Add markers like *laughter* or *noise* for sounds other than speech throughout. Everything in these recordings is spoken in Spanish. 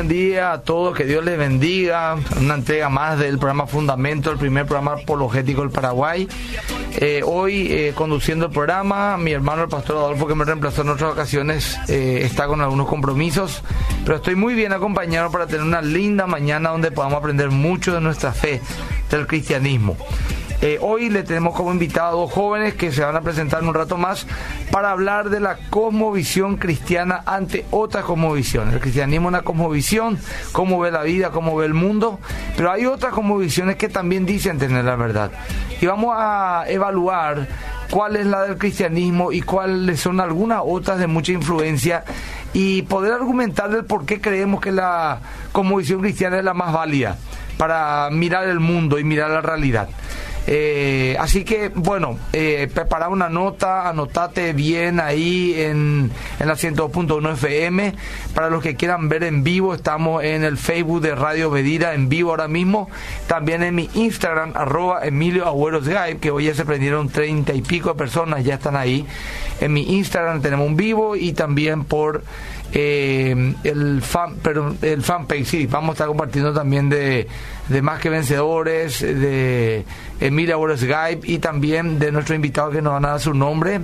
buen día a todos, que Dios les bendiga. Una entrega más del programa Fundamento, el primer programa apologético del Paraguay. Eh, hoy eh, conduciendo el programa, mi hermano el pastor Adolfo, que me reemplazó en otras ocasiones, eh, está con algunos compromisos, pero estoy muy bien acompañado para tener una linda mañana donde podamos aprender mucho de nuestra fe, del cristianismo. Eh, hoy le tenemos como invitado a dos jóvenes que se van a presentar en un rato más para hablar de la cosmovisión cristiana ante otras cosmovisiones. El cristianismo es una cosmovisión, cómo ve la vida, cómo ve el mundo, pero hay otras cosmovisiones que también dicen tener la verdad. Y vamos a evaluar cuál es la del cristianismo y cuáles son algunas otras de mucha influencia y poder argumentar del por qué creemos que la cosmovisión cristiana es la más válida para mirar el mundo y mirar la realidad. Eh, así que, bueno, eh, prepara una nota, anotate bien ahí en, en la 102.1 FM. Para los que quieran ver en vivo, estamos en el Facebook de Radio Medida en vivo ahora mismo. También en mi Instagram, arroba Emilio Agüeros que hoy ya se prendieron treinta y pico de personas, ya están ahí. En mi Instagram tenemos un vivo y también por eh, el fan, pero el fanpage, sí, vamos a estar compartiendo también de, de Más que Vencedores, de Emilia Skype y también de nuestro invitado que nos van a dar su nombre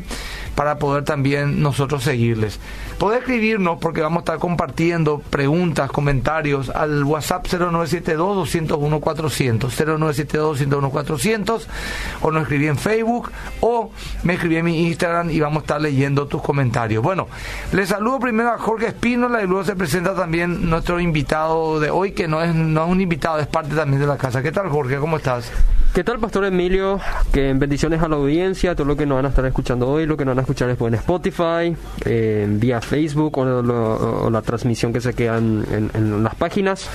para poder también nosotros seguirles. Puede escribirnos porque vamos a estar compartiendo preguntas, comentarios al WhatsApp 0972-201-400, 0972-201-400, o nos escribí en Facebook, o me escribí en mi Instagram y vamos a estar leyendo tus comentarios. Bueno, les saludo primero a Jorge Espínola y luego se presenta también nuestro invitado de hoy, que no es, no es un invitado, es parte también de la casa. ¿Qué tal, Jorge? ¿Cómo estás? ¿Qué tal, Pastor Emilio? Que bendiciones a la audiencia, todo lo que nos van a estar escuchando hoy, lo que nos van a escuchar después en Spotify, vía Facebook o, la transmisión que se queda en, las páginas.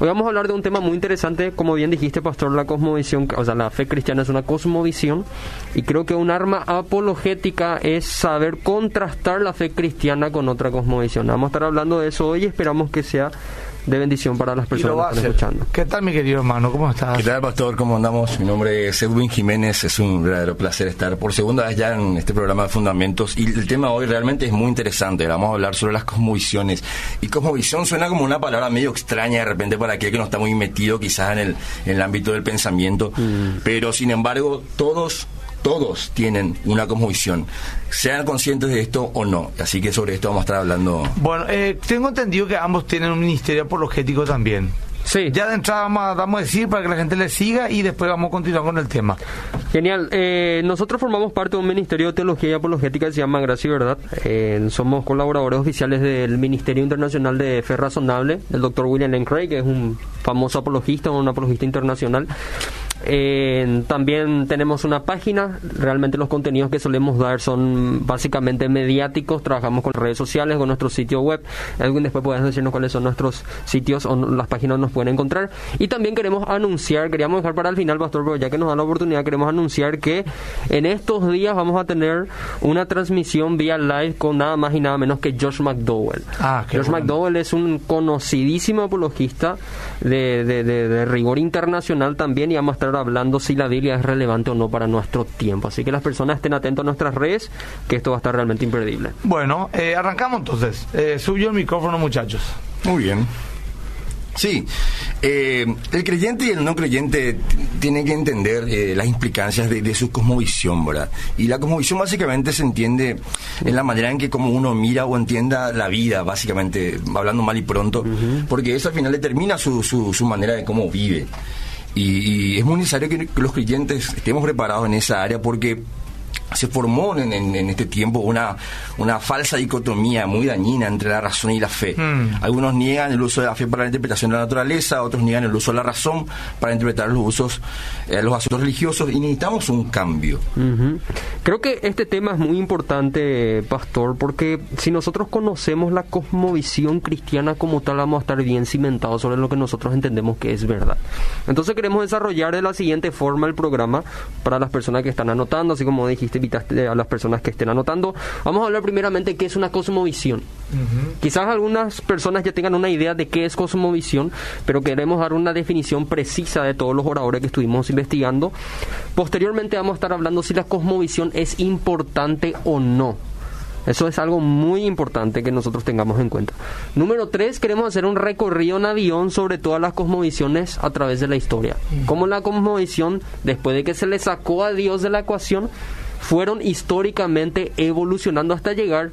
Hoy vamos a hablar de un tema muy interesante, como bien dijiste, Pastor, la cosmovisión, o sea, la fe cristiana es una cosmovisión y creo que un arma apologética es saber contrastar la fe cristiana con otra cosmovisión. Vamos a estar hablando de eso hoy y esperamos que sea de bendición para las personas que están escuchando. ¿Qué tal, mi querido hermano? ¿Cómo estás? ¿Qué tal, pastor? ¿Cómo andamos? Mi nombre es Edwin Jiménez. Es un verdadero placer estar por segunda vez ya en este programa de Fundamentos. Y el tema hoy realmente es muy interesante. Vamos a hablar sobre las cosmovisiones. Y cosmovisión suena como una palabra medio extraña de repente para aquel que no está muy metido quizás en el, en el ámbito del pensamiento. Mm. Pero, sin embargo, todos todos tienen una cosmovisión, sean conscientes de esto o no. Así que sobre esto vamos a estar hablando. Bueno, eh, tengo entendido que ambos tienen un ministerio apologético también. Sí. Ya de entrada vamos a, decir para que la gente le siga y después vamos a continuar con el tema. Genial. Eh, nosotros formamos parte de un ministerio de teología y apologética que se llama Gracia y Verdad. Eh, somos colaboradores oficiales del Ministerio Internacional de Fe Razonable, del doctor William Lane Craig, que es un famoso apologista, un apologista internacional. Eh, también tenemos una página, realmente los contenidos que solemos dar son básicamente mediáticos, trabajamos con redes sociales, con nuestro sitio web, alguien después puede decirnos cuáles son nuestros sitios o las páginas nos pueden encontrar. Y también queremos anunciar, queríamos dejar para el final, Pastor, pero ya que nos da la oportunidad, queremos anunciar que en estos días vamos a tener una transmisión vía live con nada más y nada menos que Josh McDowell. Ah, Josh McDowell es un conocidísimo apologista de, de, de rigor internacional también y vamos a estar hablando si la Biblia es relevante o no para nuestro tiempo. Así que las personas estén atentos a nuestras redes, que esto va a estar realmente imperdible. Bueno, eh, arrancamos entonces. Eh, suyo el micrófono, muchachos. Muy bien. Sí, eh, el creyente y el no creyente tienen que entender eh, las implicancias de, su cosmovisión, ¿verdad? Y la cosmovisión básicamente se entiende en la manera en que como uno mira o entienda la vida, básicamente, hablando mal y pronto, porque eso al final determina su, su, su manera de cómo vive. Y, es muy necesario que, los creyentes estemos preparados en esa área porque se formó en, este tiempo una, una falsa dicotomía muy dañina entre la razón y la fe. Hmm. Algunos niegan el uso de la fe para la interpretación de la naturaleza, otros niegan el uso de la razón para interpretar los usos, eh, los asuntos religiosos y necesitamos un cambio. Creo que este tema es muy importante, Pastor, porque si nosotros conocemos la cosmovisión cristiana como tal, vamos a estar bien cimentados sobre lo que nosotros entendemos que es verdad. Entonces queremos desarrollar de la siguiente forma el programa para las personas que están anotando, así como dijiste invitaste a las personas que estén anotando. Vamos a hablar primeramente qué es una cosmovisión. Quizás algunas personas ya tengan una idea de qué es cosmovisión, pero queremos dar una definición precisa de todos los oradores que estuvimos investigando. Posteriormente vamos a estar hablando si la cosmovisión es importante o no Eso es algo muy importante que nosotros tengamos en cuenta. Número tres, queremos hacer un recorrido en avión sobre todas las cosmovisiones a través de la historia. Como la cosmovisión, después de que se le sacó a Dios de la ecuación, fueron históricamente evolucionando hasta llegar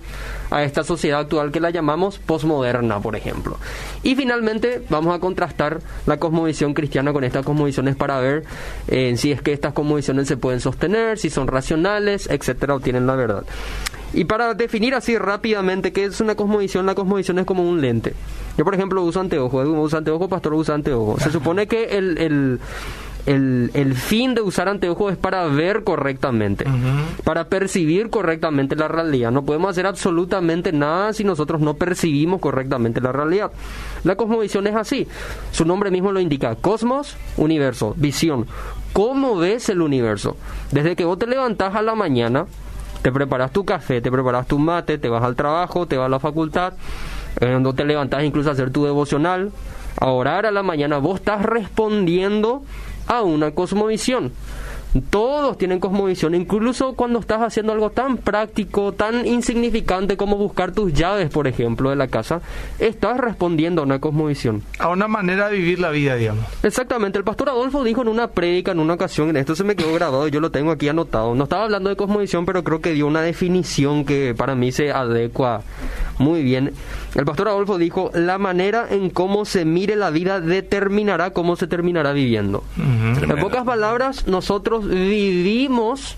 a esta sociedad actual que la llamamos posmoderna, por ejemplo. Y finalmente vamos a contrastar la cosmovisión cristiana con estas cosmovisiones para ver eh, si es que estas cosmovisiones se pueden sostener, si son racionales, etcétera, o tienen la verdad. Y para definir así rápidamente qué es una cosmovisión, la cosmovisión es como un lente. Yo, por ejemplo, uso anteojos, uso anteojos, pastor usa anteojos. Se supone que el el, el, fin de usar anteojos es para ver correctamente, para percibir correctamente la realidad. No podemos hacer absolutamente nada si nosotros no percibimos correctamente la realidad. La cosmovisión es así. Su nombre mismo lo indica. Cosmos, universo, visión. ¿Cómo ves el universo? Desde que vos te levantás a la mañana, te preparas tu café, te preparas tu mate, te vas al trabajo, te vas a la facultad, cuando te levantás incluso a hacer tu devocional, a orar a la mañana, vos estás respondiendo a una cosmovisión. Todos tienen cosmovisión, incluso cuando estás haciendo algo tan práctico, tan insignificante como buscar tus llaves, por ejemplo, de la casa, estás respondiendo a una cosmovisión. A una manera de vivir la vida, digamos. Exactamente. El pastor Adolfo dijo en una prédica, en una ocasión, en esto se me quedó grabado, yo lo tengo aquí anotado. No estaba hablando de cosmovisión, pero creo que dio una definición que para mí se adecua muy bien. El pastor Adolfo dijo, la manera en cómo se mire la vida determinará cómo se terminará viviendo. En pocas palabras, nosotros vivimos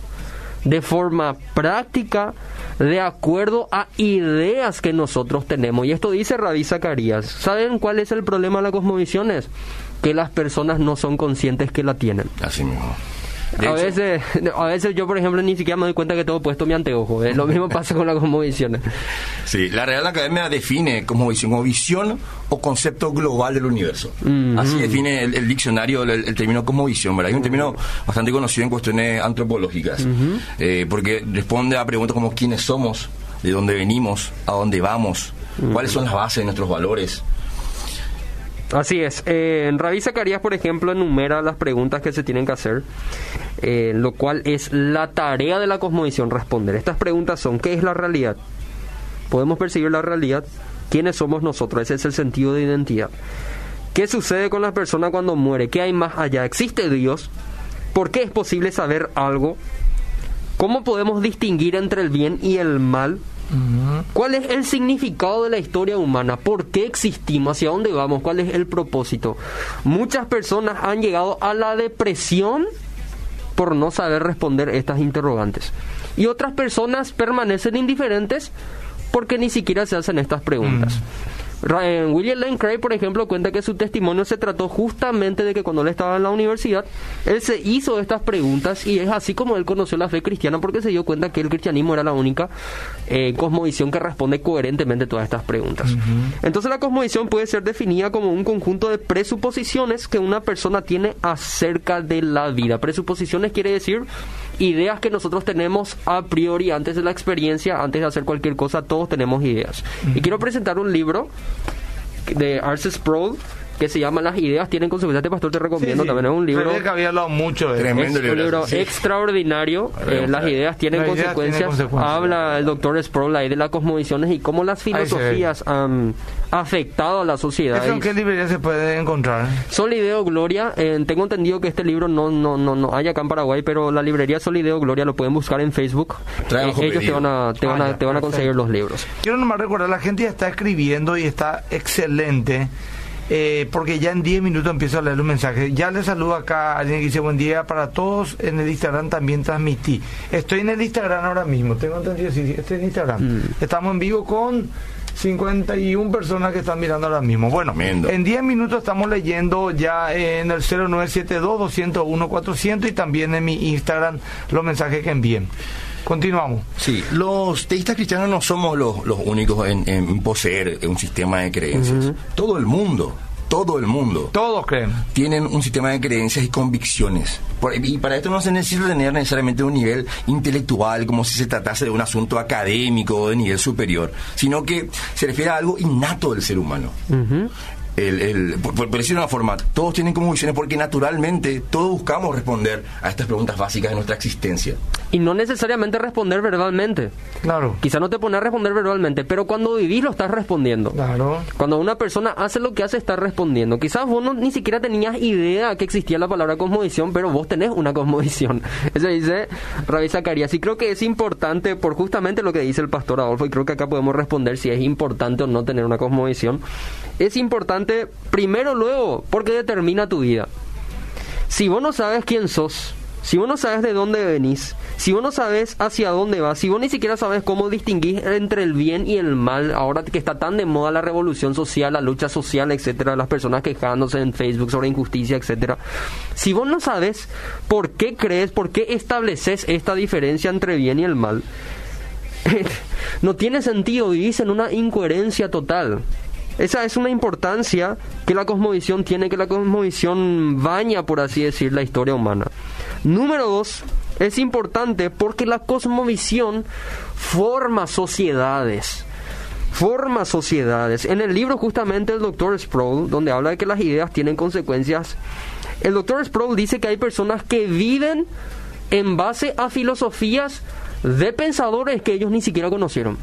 de forma práctica de acuerdo a ideas que nosotros tenemos. Y esto dice Rabí Zacarías. ¿Saben cuál es el problema de las cosmovisiones? Que las personas no son conscientes que la tienen. Así mismo a veces, a veces yo, por ejemplo, ni siquiera me doy cuenta que tengo puesto mi anteojo. ¿eh? Lo mismo pasa con la cosmovisión. Sí, la Real Academia define cosmovisión como visión o concepto global del universo. Mm-hmm. Así define el, diccionario el, término cosmovisión, ¿verdad? Es un término bastante conocido en cuestiones antropológicas, mm-hmm. eh, porque responde a preguntas como quiénes somos, de dónde venimos, a dónde vamos, cuáles son las bases de nuestros valores. Así es. Eh, Rabí Zacarías, por ejemplo, enumera las preguntas que se tienen que hacer, eh, lo cual es la tarea de la cosmovisión responder. Estas preguntas son, ¿qué es la realidad? ¿Podemos percibir la realidad? ¿Quiénes somos nosotros? Ese es el sentido de identidad. ¿Qué sucede con la persona cuando muere? ¿Qué hay más allá? ¿Existe Dios? ¿Por qué es posible saber algo? ¿Cómo podemos distinguir entre el bien y el mal? ¿Cuál es el significado de la historia humana? ¿Por qué existimos? ¿Hacia dónde vamos? ¿Cuál es el propósito? Muchas personas han llegado a la depresión por no saber responder estas interrogantes. Y otras personas permanecen indiferentes porque ni siquiera se hacen estas preguntas. William Lane Craig, por ejemplo, cuenta que su testimonio se trató justamente de que cuando él estaba en la universidad, él se hizo estas preguntas y es así como él conoció la fe cristiana porque se dio cuenta que el cristianismo era la única eh, cosmovisión que responde coherentemente todas estas preguntas. Entonces la cosmovisión puede ser definida como un conjunto de presuposiciones que una persona tiene acerca de la vida. Presuposiciones quiere decir ideas que nosotros tenemos a priori antes de la experiencia, antes de hacer cualquier cosa, todos tenemos ideas. Y quiero presentar un libro de Arce Sproul que se llama Las ideas tienen consecuencias. Este pastor te recomiendo también. Es un libro. que había hablado mucho de Tremendo es un libro extraordinario. Eh, las ideas tienen consecuencias. Habla el doctor Sproul ahí de las cosmovisiones y cómo las filosofías han afectado a la sociedad. ¿En qué librería se puede encontrar? Solideo Gloria. Eh, tengo entendido que este libro no, no, no, no hay acá en Paraguay, pero la librería Solideo Gloria lo pueden buscar en Facebook. Eh, ellos te van a, te van a, ah, te van a conseguir los libros. Quiero nomás recordar, la gente ya está escribiendo y está excelente. Eh, porque ya en 10 minutos empiezo a leer un mensaje. Ya le saludo acá a alguien que dice buen día para todos. En el Instagram también transmití. Estoy en el Instagram ahora mismo, tengo entendido, sí, estoy en Instagram. Mm. Estamos en vivo con 51 personas que están mirando ahora mismo. Bueno, en 10 minutos estamos leyendo ya en el 0972-201-400 y también en mi Instagram los mensajes que envíen. Continuamos. Sí, los teístas cristianos no somos los, únicos en, poseer un sistema de creencias. Todo el mundo todo el mundo. Todos creen. Tienen un sistema de creencias y convicciones. y para esto no se necesita tener necesariamente un nivel intelectual, como si se tratase de un asunto académico o de nivel superior, sino que se refiere a algo innato del ser humano. El, el, por, por decirlo de una forma, todos tienen cosmovisiones porque naturalmente todos buscamos responder a estas preguntas básicas de nuestra existencia. Y no necesariamente responder verbalmente. Claro. Quizá no te pones a responder verbalmente, pero cuando vivís lo estás respondiendo. Claro. Cuando una persona hace lo que hace, está respondiendo. Quizás vos no, ni siquiera tenías idea que existía la palabra cosmovisión, pero vos tenés una cosmovisión. *laughs* Eso dice Rabbi Zacarías. Y creo que es importante, por justamente lo que dice el pastor Adolfo, y creo que acá podemos responder si es importante o no tener una cosmovisión. Es importante, primero, luego, porque determina tu vida. Si vos no sabes quién sos, si vos no sabes de dónde venís, si vos no sabes hacia dónde vas, si vos ni siquiera sabes cómo distinguir entre el bien y el mal, ahora que está tan de moda la revolución social, la lucha social, etcétera, las personas quejándose en Facebook sobre injusticia, etcétera. Si vos no sabes por qué crees, por qué estableces esta diferencia entre bien y el mal, *laughs* no tiene sentido, vivís en una incoherencia total. Esa es una importancia que la cosmovisión tiene, que la cosmovisión baña, por así decir, la historia humana. Número dos, es importante porque la cosmovisión forma sociedades. Forma sociedades. En el libro justamente el doctor Sproul, donde habla de que las ideas tienen consecuencias, el doctor Sproul dice que hay personas que viven en base a filosofías de pensadores que ellos ni siquiera conocieron.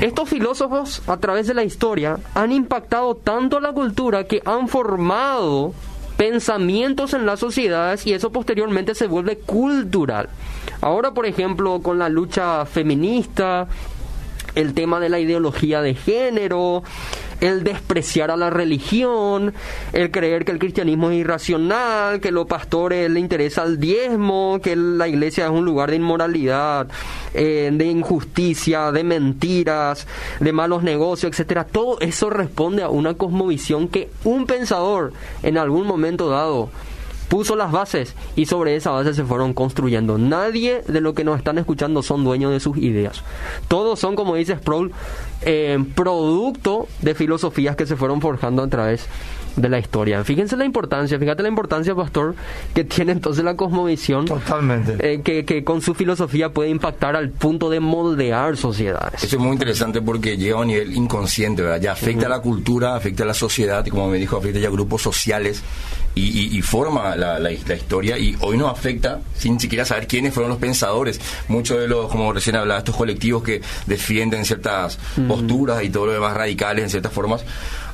Estos filósofos a través de la historia han impactado tanto la cultura que han formado pensamientos en las sociedades y eso posteriormente se vuelve cultural. Ahora, por ejemplo, con la lucha feminista, el tema de la ideología de género, el despreciar a la religión, el creer que el cristianismo es irracional, que los pastores le interesa el diezmo, que la iglesia es un lugar de inmoralidad, eh, de injusticia, de mentiras, de malos negocios, etcétera. Todo eso responde a una cosmovisión que un pensador en algún momento dado puso las bases y sobre esa base se fueron construyendo. Nadie de lo que nos están escuchando son dueños de sus ideas. Todos son, como dice Sproul, eh, producto de filosofías que se fueron forjando a través de la historia. Fíjense la importancia, fíjate la importancia, pastor, que tiene entonces la cosmovisión. Totalmente. eh, que, que con su filosofía puede impactar al punto de moldear sociedades. Eso es muy interesante porque llega a un nivel inconsciente, ¿verdad? Ya afecta a la cultura, afecta a la sociedad, y como me dijo, afecta ya a grupos sociales y, y- y forma la, la- la historia. Y hoy nos afecta sin siquiera saber quiénes fueron los pensadores. Muchos de los, como recién hablaba, estos colectivos que defienden ciertas posturas y todo lo demás radicales en ciertas formas.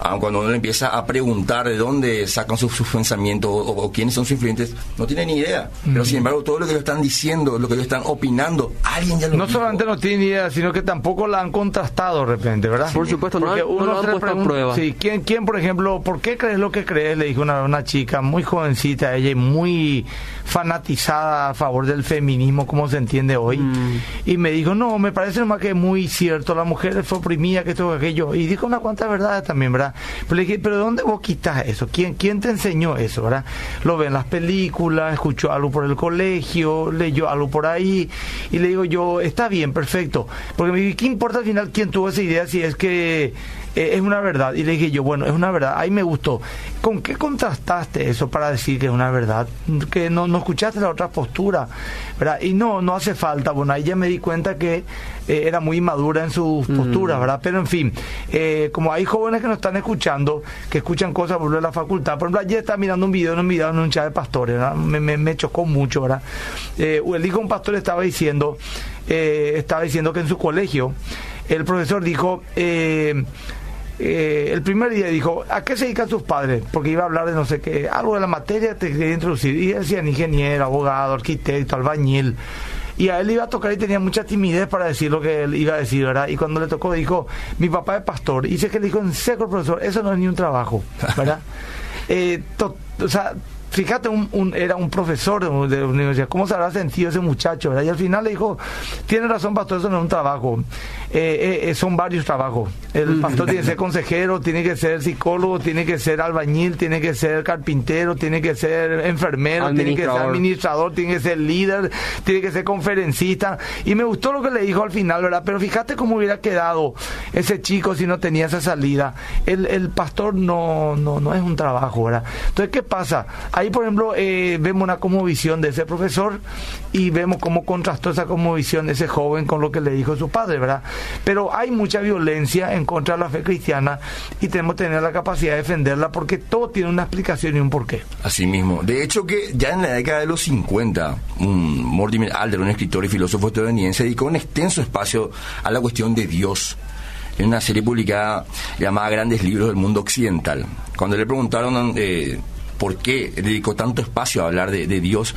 aun cuando uno le empieza a preguntar de dónde sacan sus, sus pensamientos o, o quiénes son sus influyentes, no tiene ni idea. Pero sin embargo, todo lo que ellos están diciendo, lo que ellos están opinando, alguien ya lo No dijo. solamente no tienen idea, sino que tampoco la han contrastado de repente, ¿verdad? Por supuesto, no Porque no uno lo han puesto a prueba. Sí, ¿quién, ¿quién, por ejemplo, por qué crees lo que crees? Le dijo una, una chica muy jovencita, ella y muy fanatizada a favor del feminismo, como se entiende hoy. Mm. Y me dijo, no, me parece nomás que es muy cierto, la mujer fue oprimida, que esto, que aquello. Y dijo unas cuantas verdades también, ¿verdad? Pero le dije, ¿pero de dónde vos quitas eso? ¿Quién, ¿Quién te enseñó eso, verdad? Lo ve en las películas, escuchó algo por el colegio, leyó algo por ahí. Y le digo yo, está bien, perfecto. Porque me ¿qué importa al final quién tuvo esa idea si es que eh, es una verdad? Y le dije yo, bueno, es una verdad. Ahí me gustó. ¿Con qué contrastaste eso para decir que es una verdad? Que no, no escuchaste la otra postura, ¿verdad? Y no, no hace falta. Bueno, ahí ya me di cuenta que eh, era muy inmadura en sus posturas, ¿verdad? Pero en fin, eh, como hay jóvenes que nos están escuchando, que escuchan cosas por lo de la facultad, por ejemplo, ayer estaba mirando un video en un video en un chat de pastores, ¿verdad? Me, me, me chocó mucho, ¿verdad? El hijo de un pastor estaba diciendo, estaba diciendo que en su colegio el profesor dijo, eh, eh, el primer día dijo, ¿a qué se dedican tus padres? Porque iba a hablar de no sé qué, algo de la materia te quería introducir. Y decían ingeniero, abogado, arquitecto, albañil. Y a él iba a tocar y tenía mucha timidez para decir lo que él iba a decir, ¿verdad? Y cuando le tocó dijo, mi papá es pastor. Y dice que le dijo en seco profesor, eso no es ni un trabajo, ¿verdad? *laughs* Eh, o sea, fíjate, un, un- era un profesor de, de universidad, ¿cómo se habrá sentido ese muchacho? ¿verdad? Y al final le dijo, tiene razón, pastor, eso no es un trabajo, Eh, eh, eh, son varios trabajos. El pastor tiene que ser *laughs* consejero, tiene que ser psicólogo, tiene que ser albañil, tiene que ser carpintero, tiene que ser enfermero, tiene que ser Administrador. administrador, tiene que ser líder, tiene que ser conferencista. Y me gustó lo que le dijo al final, ¿verdad? Pero fíjate cómo hubiera quedado ese chico si no tenía esa salida. El, el pastor no, no, no es un trabajo, ¿verdad? Entonces, ¿qué pasa? Hay Ahí, por ejemplo, eh, vemos una cosmovisión de ese profesor y vemos cómo contrastó esa cosmovisión de ese joven con lo que le dijo su padre, ¿verdad? Pero hay mucha violencia en contra de la fe cristiana y tenemos que tener la capacidad de defenderla porque todo tiene una explicación y un porqué. Así mismo. De hecho, que ya en la década de los 50, un Mortimer Alder, un escritor y filósofo estadounidense, dedicó un extenso espacio a la cuestión de Dios en una serie publicada llamada Grandes Libros del Mundo Occidental. Cuando le preguntaron eh, por qué dedicó tanto espacio a hablar de, Dios,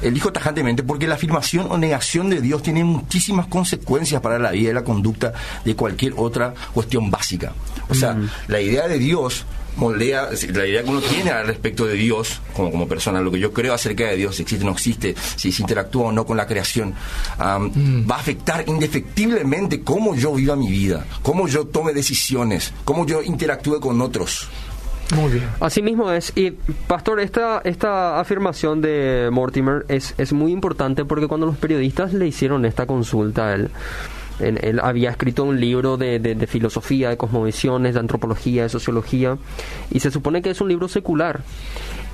él dijo tajantemente porque la afirmación o negación de Dios tiene muchísimas consecuencias para la vida y la conducta de cualquier otra cuestión básica. O sea, mm. la idea de Dios moldea la idea que uno tiene al respecto de Dios como, como persona, lo que yo creo acerca de Dios, si existe o no existe, si se interactúa o no con la creación, mm. va a afectar indefectiblemente cómo yo viva mi vida, cómo yo tome decisiones, cómo yo interactúe con otros. Muy bien. Así mismo es. Y, Pastor, esta, esta afirmación de Mortimer es, es muy importante porque cuando los periodistas le hicieron esta consulta él, él había escrito un libro de, de, filosofía, de cosmovisiones, de antropología, de sociología, y se supone que es un libro secular.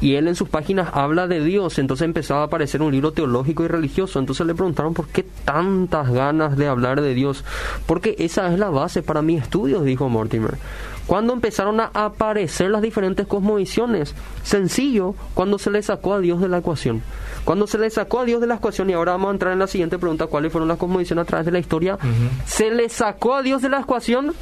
Y él en sus páginas habla de Dios, entonces empezaba a aparecer un libro teológico y religioso. Entonces le preguntaron por qué tantas ganas de hablar de Dios. Porque esa es la base para mis estudios, dijo Mortimer. Cuando empezaron a aparecer las diferentes cosmovisiones? Sencillo, cuando se le sacó a Dios de la ecuación. Cuando se le sacó a Dios de la ecuación, y ahora vamos a entrar en la siguiente pregunta, ¿cuáles fueron las cosmovisiones a través de la historia? Se le sacó a Dios de la ecuación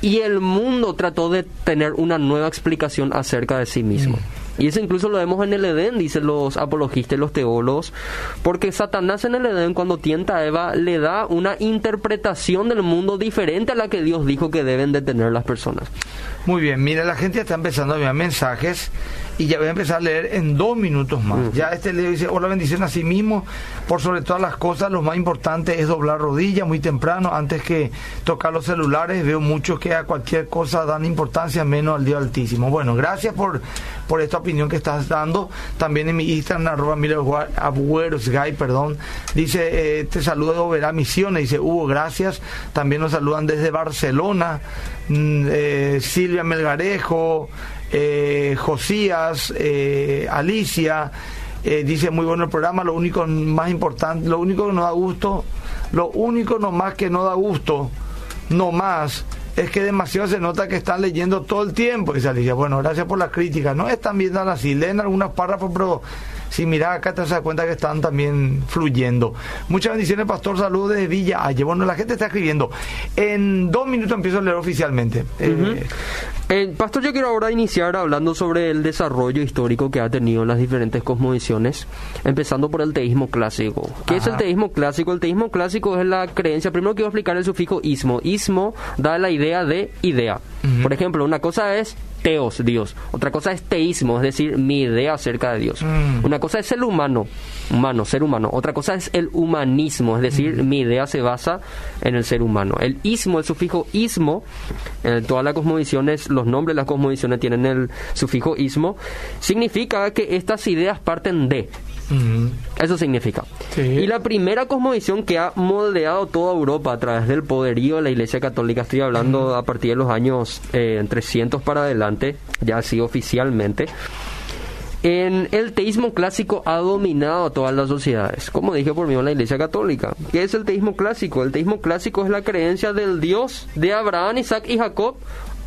y el mundo trató de tener una nueva explicación acerca de sí mismo. Y eso incluso lo vemos en el Edén, dicen los apologistas y los teólogos, porque Satanás en el Edén cuando tienta a Eva le da una interpretación del mundo diferente a la que Dios dijo que deben de tener las personas. Muy bien, mira, la gente está empezando a enviar mensajes y ya voy a empezar a leer en dos minutos más. Ya este le dice, hola bendición a sí mismo, por sobre todas las cosas, lo más importante es doblar rodillas muy temprano, antes que tocar los celulares, veo muchos que a cualquier cosa dan importancia menos al Dios Altísimo. Bueno, gracias por, por esta opinión que estás dando, también en mi Instagram, arroba Guy, perdón, dice, eh, te saludo Verá Misiones, dice, Hugo, gracias, también nos saludan desde Barcelona, mm, eh, Silvia Melgarejo, eh, Josías, eh, Alicia, eh, dice muy bueno el programa, lo único más importante, lo único que nos da gusto, lo único nomás que no da gusto, no más, es que demasiado se nota que están leyendo todo el tiempo. Dice Alicia, bueno, gracias por la crítica, no están viendo así, leen algunas párrafos, pero si mira acá te das cuenta que están también fluyendo. Muchas bendiciones, Pastor. Saludos desde Villa Aye. Bueno, la gente está escribiendo. En dos minutos empiezo a leer oficialmente. Eh, eh, Pastor, yo quiero ahora iniciar hablando sobre el desarrollo histórico que ha tenido las diferentes cosmovisiones, empezando por el teísmo clásico. ¿Qué es el teísmo clásico? El teísmo clásico es la creencia, primero quiero explicar el sufijo ismo. Ismo da la idea de idea. Por ejemplo, una cosa es teos, Dios. Otra cosa es teísmo, es decir, mi idea acerca de Dios. Mm. Una cosa es el humano, humano, ser humano. Otra cosa es el humanismo, es decir, mm. mi idea se basa en el ser humano. El ismo, el sufijo ismo, en todas las cosmovisiones, los nombres de las cosmovisiones tienen el sufijo ismo, significa que estas ideas parten de. Eso significa. Y la primera cosmovisión que ha moldeado toda Europa a través del poderío de la Iglesia Católica, estoy hablando a partir de los años 300 eh, para adelante, ya así oficialmente, en el teísmo clásico ha dominado a todas las sociedades, como dije por mí en la Iglesia Católica. ¿Qué es el teísmo clásico? El teísmo clásico es la creencia del Dios de Abraham, Isaac y Jacob,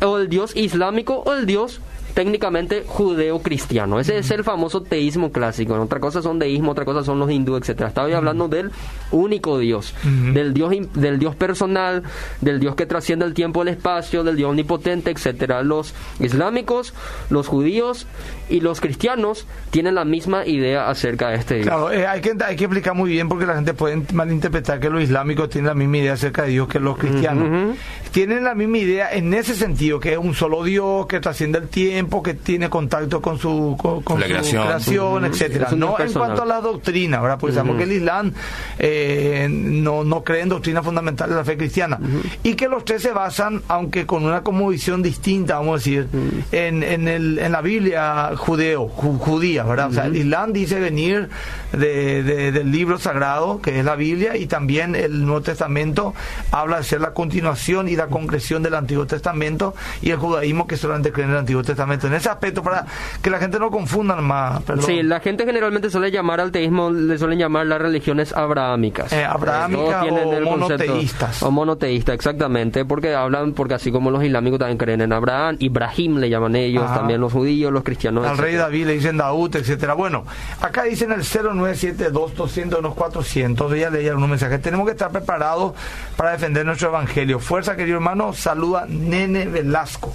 o el Dios islámico, o el Dios técnicamente judeo-cristiano. Ese es el famoso teísmo clásico. Otra cosa son deísmo, otra cosa son los hindúes, etcétera. Estaba hablando del único Dios, del Dios del Dios personal, del Dios que trasciende el tiempo y el espacio, del Dios omnipotente, etcétera. Los islámicos, los judíos y los cristianos tienen la misma idea acerca de este Dios. Claro, eh, hay, que, hay que explicar muy bien porque la gente puede malinterpretar que los islámicos tienen la misma idea acerca de Dios que los cristianos. Tienen la misma idea en ese sentido, que es un solo Dios que trasciende el tiempo que tiene contacto con su, con, su creación, etcétera. No en cuanto a la doctrina, ¿verdad? Porque sabemos que el Islam eh, no, no cree en doctrina fundamental de la fe cristiana. Y que los tres se basan, aunque con una como visión distinta, vamos a decir, en, en, el, en la Biblia judeo, judía, ¿verdad? O sea, el Islam dice venir de, del libro sagrado, que es la Biblia, y también el Nuevo Testamento habla de ser la continuación y la concreción del Antiguo Testamento, y el judaísmo que solamente cree en el Antiguo Testamento Fundamento. En ese aspecto, para que la gente no confunda más. Sí, la gente generalmente suele llamar al teísmo, le suelen llamar las religiones abrahámicas. Eh, abrahámicas o monoteístas. o monoteístas, exactamente, porque hablan, porque así como los islámicos también creen en Abraham, Ibrahim le llaman ellos, también los judíos, los cristianos. Al rey David le dicen Daud, etcétera. Bueno, acá dicen el 0972 200 unos 400, ya leían un mensaje. Tenemos que estar preparados para defender nuestro evangelio. Fuerza, querido hermano, saluda Nene Velasco.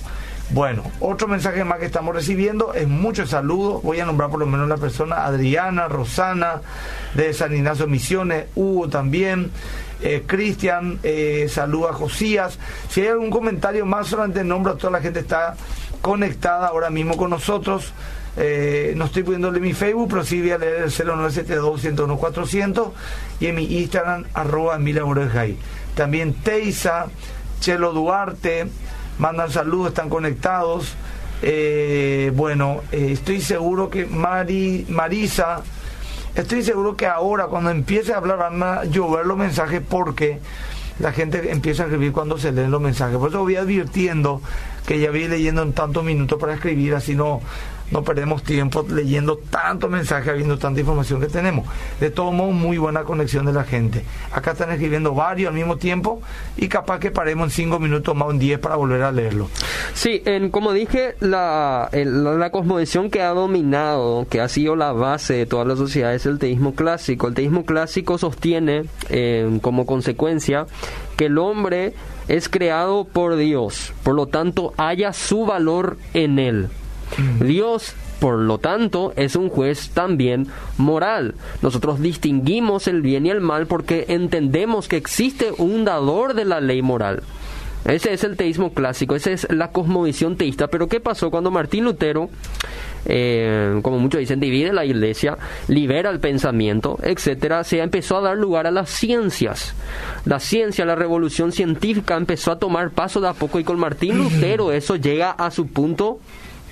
Bueno, otro mensaje más que estamos recibiendo es muchos saludos. Voy a nombrar por lo menos la persona Adriana, Rosana, de San Ignacio Misiones, Hugo también, eh, Cristian, eh, saluda a Josías. Si hay algún comentario más, solamente nombro a toda la gente que está conectada ahora mismo con nosotros. Eh, no estoy pudiendo leer mi Facebook, pero sí voy a leer el 0972 400 y en mi Instagram, arroba Emilia También Teisa, Chelo Duarte, mandan saludos, están conectados. Eh, bueno, eh, estoy seguro que Mari, Marisa, estoy seguro que ahora cuando empiece a hablar van a llover los mensajes porque la gente empieza a escribir cuando se leen los mensajes. Por eso voy advirtiendo que ya voy leyendo en tantos minutos para escribir, así no, no perdemos tiempo leyendo tanto mensaje, habiendo tanta información que tenemos. De todo modo, muy buena conexión de la gente. Acá están escribiendo varios al mismo tiempo y capaz que paremos en cinco minutos más, en diez para volver a leerlo. Sí, en, como dije, la, la, cosmovisión que ha dominado, que ha sido la base de toda la sociedad, es el teísmo clásico. El teísmo clásico sostiene eh, como consecuencia que el hombre es creado por Dios, por lo tanto haya su valor en él. Dios por lo tanto, es un juez también moral. Nosotros distinguimos el bien y el mal porque entendemos que existe un dador de la ley moral. Ese es el teísmo clásico, esa es la cosmovisión teísta. Pero ¿qué pasó cuando Martín Lutero, eh, como muchos dicen, divide la iglesia, libera el pensamiento, etcétera? Se empezó a dar lugar a las ciencias. La ciencia, la revolución científica empezó a tomar paso de a poco y con Martín Lutero eso llega a su punto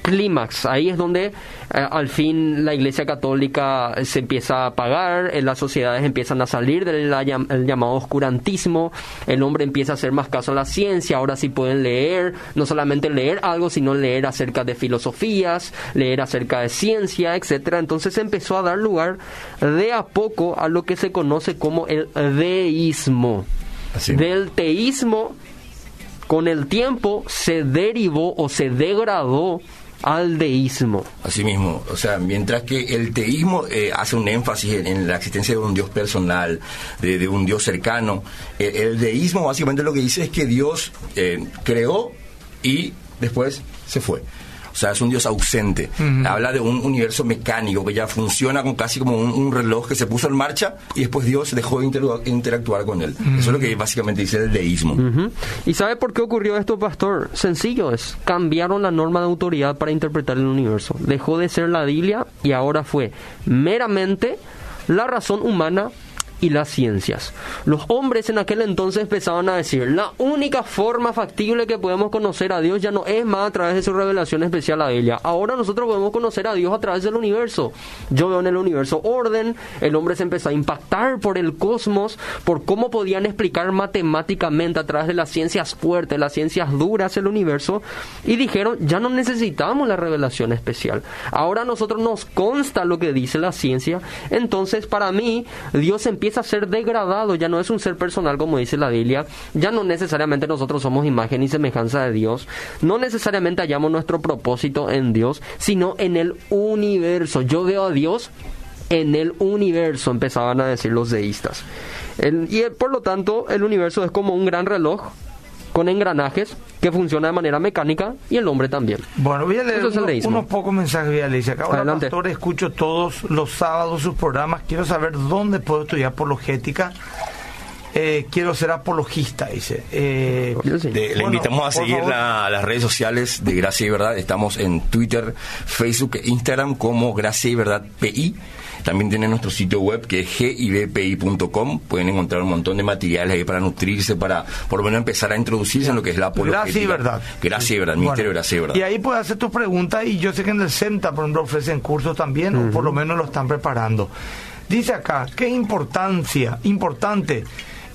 clímax. Ahí es donde eh, al fin la Iglesia Católica se empieza a apagar, eh, las sociedades empiezan a salir del llamado oscurantismo, el hombre empieza a hacer más caso a la ciencia, ahora sí pueden leer, no solamente leer algo, sino leer acerca de filosofías, leer acerca de ciencia, etcétera. Entonces empezó a dar lugar de a poco a lo que se conoce como el deísmo. Del teísmo con el tiempo se derivó o se degradó al deísmo. Asimismo, o sea, mientras que el teísmo eh, hace un énfasis en, la existencia de un Dios personal, de, un Dios cercano, eh, el deísmo básicamente lo que dice es que Dios eh, creó y después se fue. O sea, es un Dios ausente. Habla de un universo mecánico que ya funciona con casi como un, reloj que se puso en marcha y después Dios dejó de interactuar con él. Eso es lo que básicamente dice el deísmo. ¿Y sabe por qué ocurrió esto, pastor? Sencillo es, cambiaron la norma de autoridad para interpretar el universo. Dejó de ser la Biblia y ahora fue meramente la razón humana y las ciencias. Los hombres en aquel entonces empezaban a decir, la única forma factible que podemos conocer a Dios ya no es más a través de su revelación especial a ella. Ahora nosotros podemos conocer a Dios a través del universo. Yo veo en el universo orden, el hombre se empezó a impactar por el cosmos, por cómo podían explicar matemáticamente a través de las ciencias fuertes, las ciencias duras el universo, y dijeron, ya no necesitamos la revelación especial. Ahora a nosotros nos consta lo que dice la ciencia, entonces para mí Dios empieza a ser degradado, ya no es un ser personal como dice la Biblia, ya no necesariamente nosotros somos imagen y semejanza de Dios, no necesariamente hallamos nuestro propósito en Dios, sino en el universo. Yo veo a Dios en el universo, empezaban a decir los deístas. y por lo tanto, el universo es como un gran reloj con engranajes que funciona de manera mecánica y el hombre también. Bueno, voy a leer unos, pocos mensajes, voy a leer. Ahora, pastor, escucho todos los sábados sus programas. Quiero saber dónde puedo estudiar apologética. Eh, quiero ser apologista, dice. Eh, le invitamos a seguir las redes sociales de Gracia y Verdad. Estamos en Twitter, Facebook e Instagram como Gracia y Verdad PI. También tienen nuestro sitio web que es gibpi.com. Pueden encontrar un montón de materiales ahí para nutrirse, para por lo menos empezar a introducirse en lo que es la apologética. Gracias verdad. Gracias verdad, Ministerio Gracias verdad. Y ahí puedes hacer tus preguntas y yo sé que en el CENTA, por ejemplo, ofrecen cursos también, o por lo menos lo están preparando. Dice acá, qué importancia, importante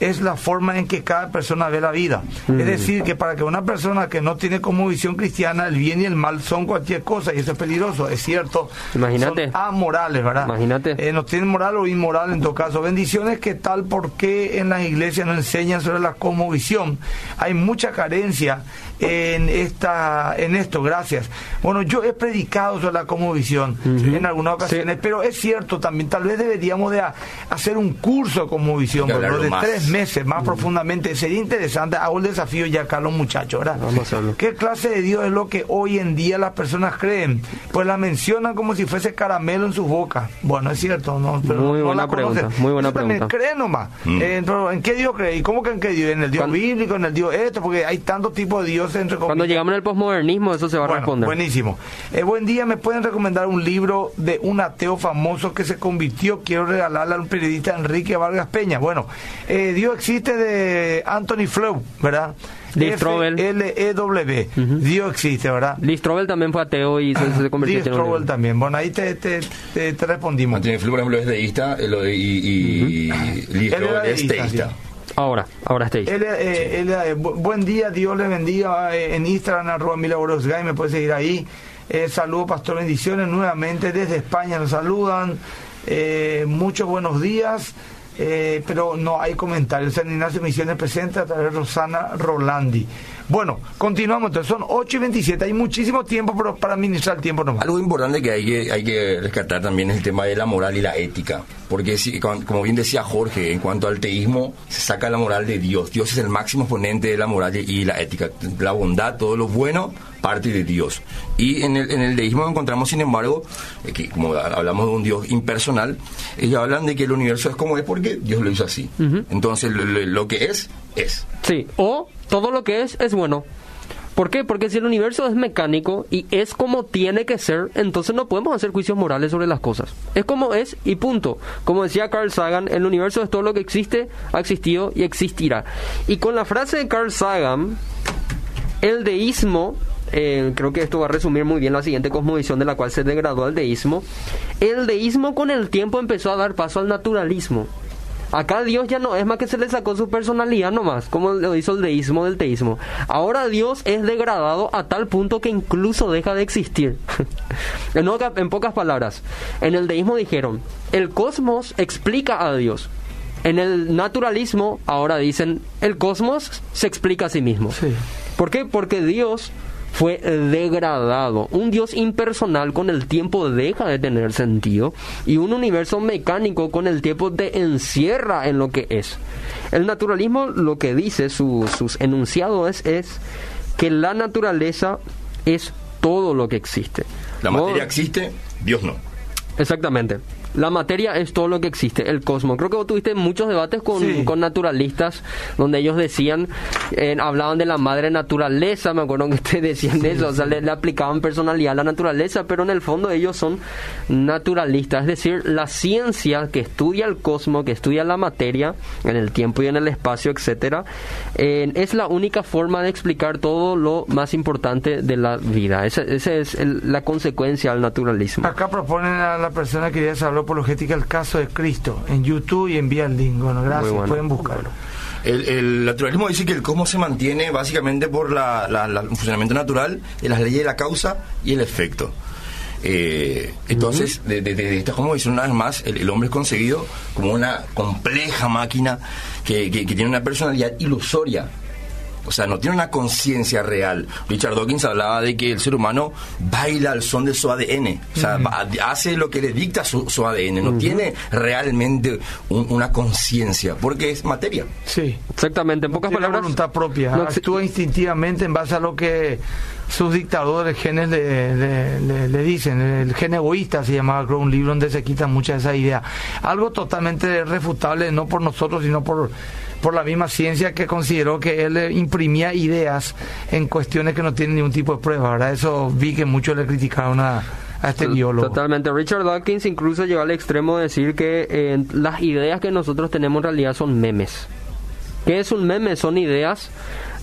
es la forma en que cada persona ve la vida. Mm. Es decir, que para que una persona que no tiene como visión cristiana, el bien y el mal son cualquier cosa, y eso es peligroso, es cierto. Imagínate. Son amorales, ¿verdad? Imagínate. Eh, no tienen moral o inmoral en todo caso. Bendiciones, ¿qué tal? ¿Por qué en las iglesias no enseñan sobre la cosmovisión? Hay mucha carencia en esta en esto, gracias. Bueno, yo he predicado sobre la cosmovisión en algunas ocasiones, pero es cierto también, tal vez deberíamos de a- hacer un curso de cosmovisión, hablarlo de más. tres meses, más profundamente. Sería interesante, hago el desafío ya acá a los muchachos, ¿verdad? Vamos a hacerlo. ¿Qué clase de Dios es lo que hoy en día las personas creen? Pues la mencionan como si fuese caramelo en sus bocas. Bueno, es cierto, ¿no? Pero Muy no buena pregunta, muy buena pregunta. creen nomás. Eh, pero ¿En qué Dios cree? ¿Y cómo que en qué Dios? ¿En el Dios bíblico? ¿En el Dios esto? Porque hay tantos tipos de entre Cuando llegamos el posmodernismo, eso se va a Bueno, responder. buenísimo. Eh, buen día, ¿me pueden recomendar un libro de un ateo famoso que se convirtió? Quiero regalarle a un periodista Enrique Vargas Peña. Bueno, eh, Dios existe de Anthony Flew, ¿verdad? Lee Strobel. F-L-E-W. Ujú. Dios existe, ¿verdad? Lee Strobel también fue ateo y se, se convirtió Lee en Strobel también. Bueno, ahí te, te, te, te respondimos. Antonio Flu, por ejemplo, es deísta eh, lo- y, y, y Strobel es deísta, sí. Ahora, ahora está ahí. Él, eh, él, eh, bu- buen día, Dios le bendiga eh, en Instagram, arroba Milagros me puede seguir ahí. Eh, saludos, pastor, bendiciones nuevamente desde España, nos saludan. Muchos buenos días, pero no hay comentarios. San Ignacio Misiones presente a través de Rosana Rolandi. Bueno, continuamos, entonces son 8 y 27, hay muchísimo tiempo pero para administrar el tiempo nomás. Algo importante que hay que, hay que rescatar también es el tema de la moral y la ética. Porque, si, como bien decía Jorge, en cuanto al teísmo, se saca la moral de Dios. Dios es el máximo exponente de la moral y la ética. La bondad, todo lo bueno, parte de Dios. Y en el, en el deísmo encontramos, sin embargo, eh, que como hablamos de un Dios impersonal, ellos hablan de que el universo es como es porque Dios lo hizo así. Entonces, lo, lo- lo que es, es. Sí, o todo lo que es es bueno. ¿Por qué? Porque si el universo es mecánico y es como tiene que ser, entonces no podemos hacer juicios morales sobre las cosas. Es como es y punto. Como decía Carl Sagan, el universo es todo lo que existe, ha existido y existirá. Y con la frase de Carl Sagan, el deísmo, eh, creo que esto va a resumir muy bien la siguiente cosmovisión de la cual se degradó al deísmo, el deísmo con el tiempo empezó a dar paso al naturalismo. Acá Dios ya no es más que se le sacó su personalidad nomás, como lo hizo el deísmo del teísmo. Ahora Dios es degradado a tal punto que incluso deja de existir. *laughs* en, oca- en pocas palabras, en el deísmo dijeron, el cosmos explica a Dios. En el naturalismo ahora dicen, el cosmos se explica a sí mismo. Sí. ¿Por qué? Porque Dios fue degradado. Un Dios impersonal con el tiempo deja de tener sentido y un universo mecánico con el tiempo te encierra en lo que es. El naturalismo lo que dice, su- sus enunciados es, que la naturaleza es todo lo que existe. La No- materia existe, Dios no. Exactamente. La materia es todo lo que existe, el cosmos. Creo que vos tuviste muchos debates con, Sí. con naturalistas donde ellos decían, eh, hablaban de la madre naturaleza, me acuerdo que te decían eso, o sea, le, le aplicaban personalidad a la naturaleza, pero en el fondo ellos son naturalistas, es decir, la ciencia que estudia el cosmos, que estudia la materia en el tiempo y en el espacio, etcétera, eh, es la única forma de explicar todo lo más importante de la vida. Esa esa es el- la consecuencia del naturalismo. Acá proponen a la persona que quería saber apologética el caso de Cristo en YouTube y envía el link. Bueno, gracias, bueno. pueden buscarlo. El, el naturalismo dice que el cosmos se mantiene básicamente por la, la- la- el funcionamiento natural de las leyes de la causa y el efecto. Eh, entonces, de, de- de esta cosmovisión, una vez más, el, el hombre es concebido como una compleja máquina que, que- que tiene una personalidad ilusoria. O sea, no tiene una conciencia real. Richard Dawkins hablaba de que el ser humano baila al son de su ADN. O sea, va- hace lo que le dicta su, su ADN. No tiene realmente un- una conciencia, porque es materia. Sí. Exactamente, en pocas Tiene palabras. voluntad propia, no actúa instintivamente en base a lo que sus dictadores genes le, le- le- le dicen. El gen egoísta se llamaba, creo, un libro donde se quitan muchas de esas ideas. Algo totalmente refutable, no por nosotros, sino por, por la misma ciencia que consideró que él eh, imprimía ideas en cuestiones que no tienen ningún tipo de prueba. ¿verdad? Eso vi que muchos le criticaron a, a este biólogo. Totalmente. Richard Dawkins incluso llegó al extremo de decir que eh, las ideas que nosotros tenemos en realidad son memes. ¿Qué es un meme? Son ideas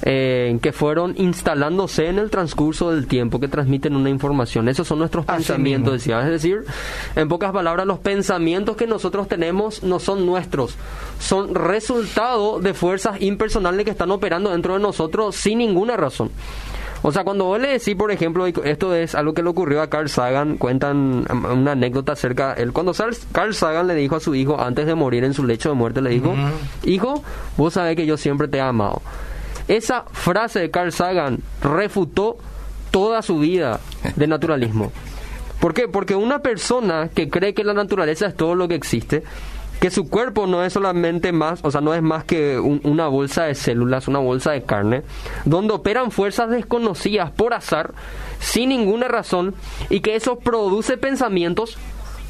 eh, que fueron instalándose en el transcurso del tiempo, que transmiten una información. Esos son nuestros Así pensamientos, decía. Es decir, en pocas palabras, los pensamientos que nosotros tenemos no son nuestros, son resultado de fuerzas impersonales que están operando dentro de nosotros sin ninguna razón. O sea, cuando vos le decís, por ejemplo, esto es algo que le ocurrió a Carl Sagan, cuentan una anécdota acerca, él cuando Carl Sagan le dijo a su hijo, antes de morir en su lecho de muerte, le dijo, hijo, vos sabés que yo siempre te he amado. Esa frase de Carl Sagan refutó toda su vida de naturalismo. ¿Por qué? Porque una persona que cree que la naturaleza es todo lo que existe, que su cuerpo no es solamente más, o sea, no es más que un- una bolsa de células, una bolsa de carne, donde operan fuerzas desconocidas por azar, sin ninguna razón, y que eso produce pensamientos,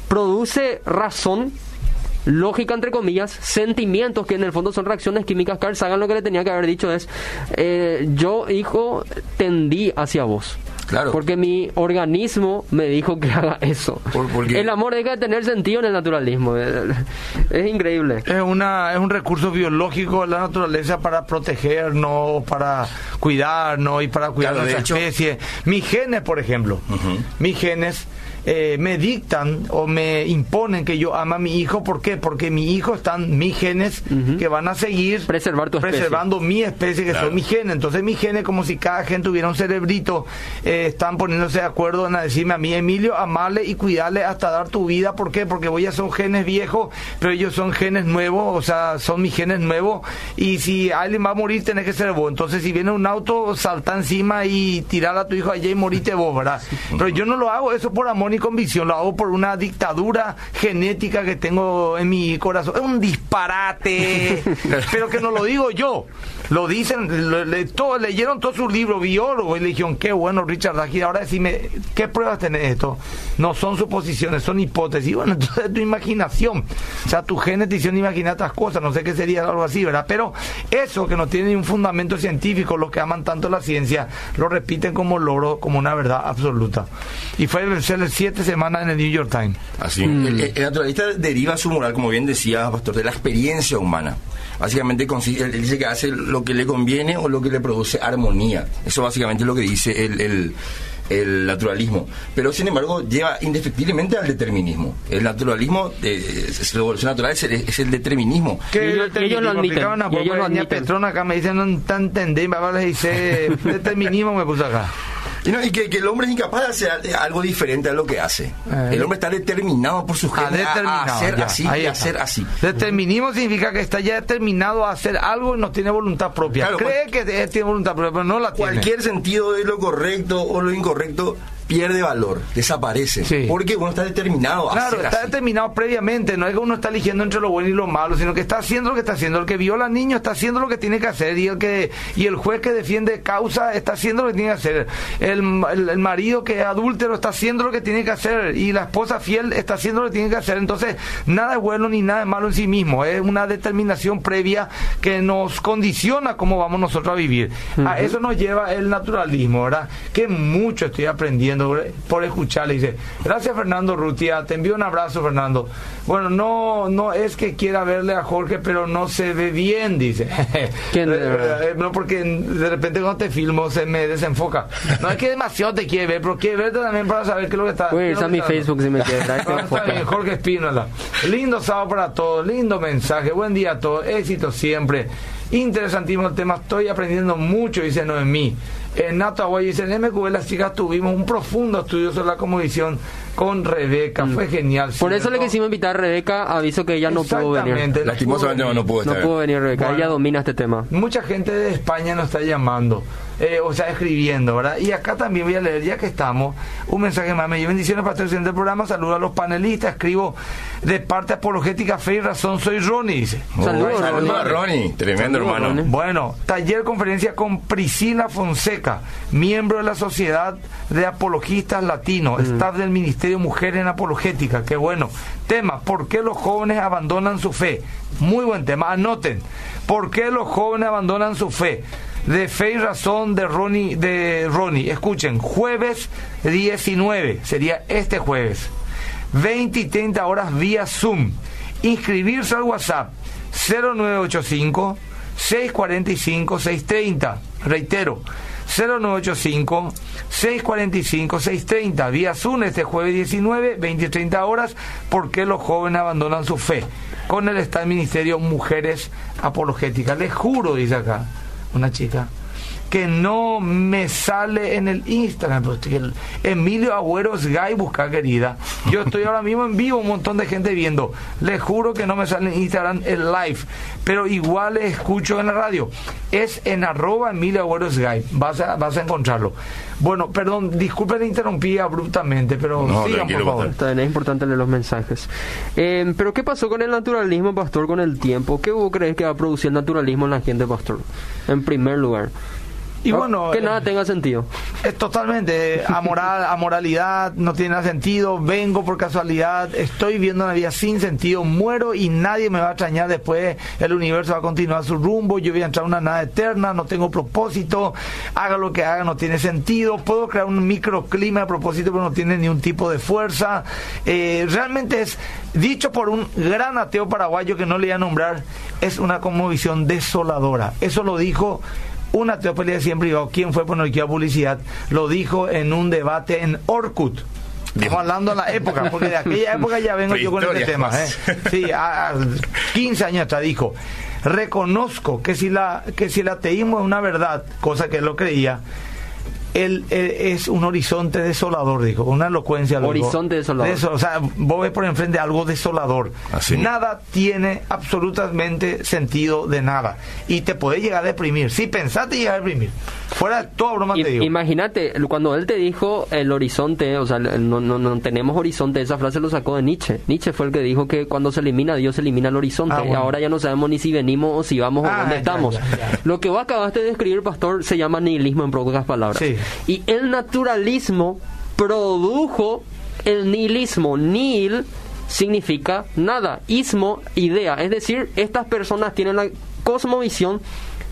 produce razón, lógica entre comillas, sentimientos que en el fondo son reacciones químicas. Carl Sagan lo que le tenía que haber dicho es, eh, yo hijo tendí hacia vos. Claro. Porque mi organismo me dijo que haga eso. Por- porque- El amor deja de tener sentido en el naturalismo. *laughs* Es increíble. Es, una, es un recurso biológico de la naturaleza para protegernos, para cuidarnos y para cuidar Claro, de nuestra especie. Mis genes, por ejemplo, mis genes eh, me dictan o me imponen que yo ama a mi hijo. ¿Por qué? Porque mi hijo están mis genes que van a seguir Preservar tu especie. preservando mi especie, que Claro. son mis genes. Entonces mis genes, como si cada gen tuviera un cerebrito, eh, están poniéndose de acuerdo en a decirme a mí, Emilio, amarle y cuidarle hasta dar tu vida. ¿Por qué? Porque voy a son genes viejos, pero ellos son genes nuevos, o sea, son mis genes nuevos. Y si alguien va a morir, tenés que ser vos. Entonces, si viene un auto, salta encima y tirar a tu hijo allá y morite vos, ¿verdad? Pero yo no lo hago eso por amor ni convicción, lo hago por una dictadura genética que tengo en mi corazón. Es un disparate, *laughs* pero que no lo digo yo. Lo dicen, lo- le- todo- leyeron todos sus libros, biólogos, y le dijeron, qué bueno, Richard Dawkins. Ahora decime, ¿qué pruebas tenés de esto? No son suposiciones, son hipótesis. Bueno, *laughs* entonces es tu imaginación. O sea, tu genes te hicieron imaginar otras cosas, no sé qué sería algo así, ¿verdad? Pero eso que no tiene ni un fundamento científico, los que aman tanto la ciencia, lo repiten como loro, como una verdad absoluta. Y fue el siete semanas en el New York Times. Así. El, el- el naturalista deriva su moral, como bien decía Pastor, de la experiencia humana. Básicamente consiste- él dice que hace lo que le conviene o lo que le produce armonía. Eso básicamente es lo que dice el, el- el naturalismo. Pero sin embargo lleva indefectiblemente al determinismo. El naturalismo, eh, es la evolución natural, es el, es el determinismo. Que ellos- ellos lo admiten, explicaban a y poco, ellos lo admiten. Petrona acá me dicen, no tan entendí, me decir, *laughs* determinismo me puso acá. Y, no, y que, que el hombre es incapaz de hacer algo diferente a lo que hace. Eh. El hombre está determinado por su Ah, genes a- a, hacer ya, así y hacer así. Determinismo significa que está ya determinado a hacer algo y no tiene voluntad propia. Claro, Cree que eh, tiene voluntad propia, pero no la tiene. Cualquier sentido de lo correcto o lo incorrecto pierde valor, desaparece. Sí. Porque uno está determinado a Claro, hacer está así. determinado previamente, no es que uno está eligiendo entre lo bueno y lo malo, sino que está haciendo lo que está haciendo. El que viola al niño está haciendo lo que tiene que hacer y el que y el juez que defiende causa está haciendo lo que tiene que hacer. El, el- el marido que es adúltero está haciendo lo que tiene que hacer y la esposa fiel está haciendo lo que tiene que hacer. Entonces, nada es bueno ni nada es malo en sí mismo, es una determinación previa que nos condiciona cómo vamos nosotros a vivir. A eso nos lleva el naturalismo, ¿verdad? Que mucho estoy aprendiendo por escucharle. Dice, gracias Fernando Rutia, te envío un abrazo Fernando. Bueno, no no es que quiera verle a Jorge, pero no se ve bien, dice. *laughs* ¿Quién de Eh, verdad? eh, No, porque de repente cuando te filmo se me desenfoca. No es que demasiado te quiere ver, pero quiere verte también para saber qué es lo que está qué es irse a mi Facebook si me quiere. *laughs* no, está bien, Jorge Espínola. Lindo sábado para todos, lindo mensaje, buen día a todos, éxito siempre. Interesantísimo el tema, estoy aprendiendo mucho, dice Noemí. En dice, en MQB las chicas tuvimos un profundo estudio sobre la comodición con Rebeca, fue genial. Mm. Por sí, eso le ¿no? quisimos invitar a Rebeca, aviso que ella no pudo venir. Exactamente. Lastimosamente no pudo No estar. pudo venir Rebeca, Bueno. ella domina este tema. Mucha gente de España nos está llamando, eh, o sea, escribiendo, ¿verdad? Y acá también voy a leer, ya que estamos, un mensaje más. Me dio bendiciones para el presidente del programa, saludo a los panelistas, escribo de parte apologética Fe y Razón, soy Ronnie, dice. Saludos, Oh, Ronnie. Tremendo Saludos, hermano. Ronnie. Bueno, taller conferencia con Priscila Fonseca, miembro de la Sociedad de Apologistas Latinos, staff del Ministerio Mujer en Apologética, qué bueno. Tema, ¿por qué los jóvenes abandonan su fe? Muy buen tema, anoten. ¿Por qué los jóvenes abandonan su fe? De fe y razón de Ronnie, de Ronnie. Escuchen, jueves 19, sería este jueves. 20 y 30 horas vía Zoom. Inscribirse al WhatsApp 0985 645 630. Reitero, 0985-645-630. Vía Zoom este jueves 19, 20 y 30 horas. ¿Por qué los jóvenes abandonan su fe? Con el está el Ministerio Mujeres Apologéticas. Les juro, dice acá una chica que no me sale en el Instagram. Pues, Emilio Agüero Sky, busca querida. Yo estoy ahora mismo en vivo, un montón de gente viendo. Les juro que no me sale en Instagram el live, pero igual escucho en la radio. Es en arroba Emilio Agüero Sky. Vas a, vas a encontrarlo. Bueno, perdón, disculpen, interrumpí abruptamente, pero sigan, por favor. Es importante leer los mensajes. Eh, pero, ¿qué pasó con el naturalismo, pastor, con el tiempo? ¿Qué vos crees que va a producir el naturalismo en la gente, pastor? En primer lugar. Y bueno, que nada eh, tenga sentido. Es totalmente amoral, *laughs* amoralidad, no tiene nada sentido, vengo por casualidad, estoy viendo una vida sin sentido, muero y nadie me va a extrañar después, el universo va a continuar su rumbo, yo voy a entrar a una nada eterna, no tengo propósito, haga lo que haga, no tiene sentido, puedo crear un microclima de propósito, pero no tiene ni un tipo de fuerza. Eh, realmente es, dicho por un gran ateo paraguayo que no le voy a nombrar, es una conmovisión desoladora. Eso lo dijo una teopelía siempre digo, ¿quién fue por no publicidad? Lo dijo en un debate en Orkut. Estamos hablando de la época, porque de aquella época ya vengo yo con este tema. ¿eh? Sí, a, 15 años atrás dijo, reconozco que si, la, que si el ateísmo es una verdad, cosa que él lo creía, él, es un horizonte desolador, dijo, una elocuencia. Horizonte desolador. o sea, vos ves por enfrente algo desolador. Nada tiene absolutamente sentido de nada. Y te puede llegar a deprimir. Si pensaste llegar a deprimir. Fuera toda broma te digo. Imagínate, cuando él te dijo el horizonte, o sea, no, no, no, tenemos horizonte, esa frase lo sacó de Nietzsche. Nietzsche fue el que dijo que cuando se elimina Dios, se elimina el horizonte. Ah, y ahora ya no sabemos ni si venimos o si vamos o ah, dónde estamos. Lo que vos acabaste de escribir, pastor, se llama nihilismo en pocas palabras. Y el naturalismo produjo el nihilismo. Nihil significa nada. Ismo, idea. Es decir, estas personas tienen la cosmovisión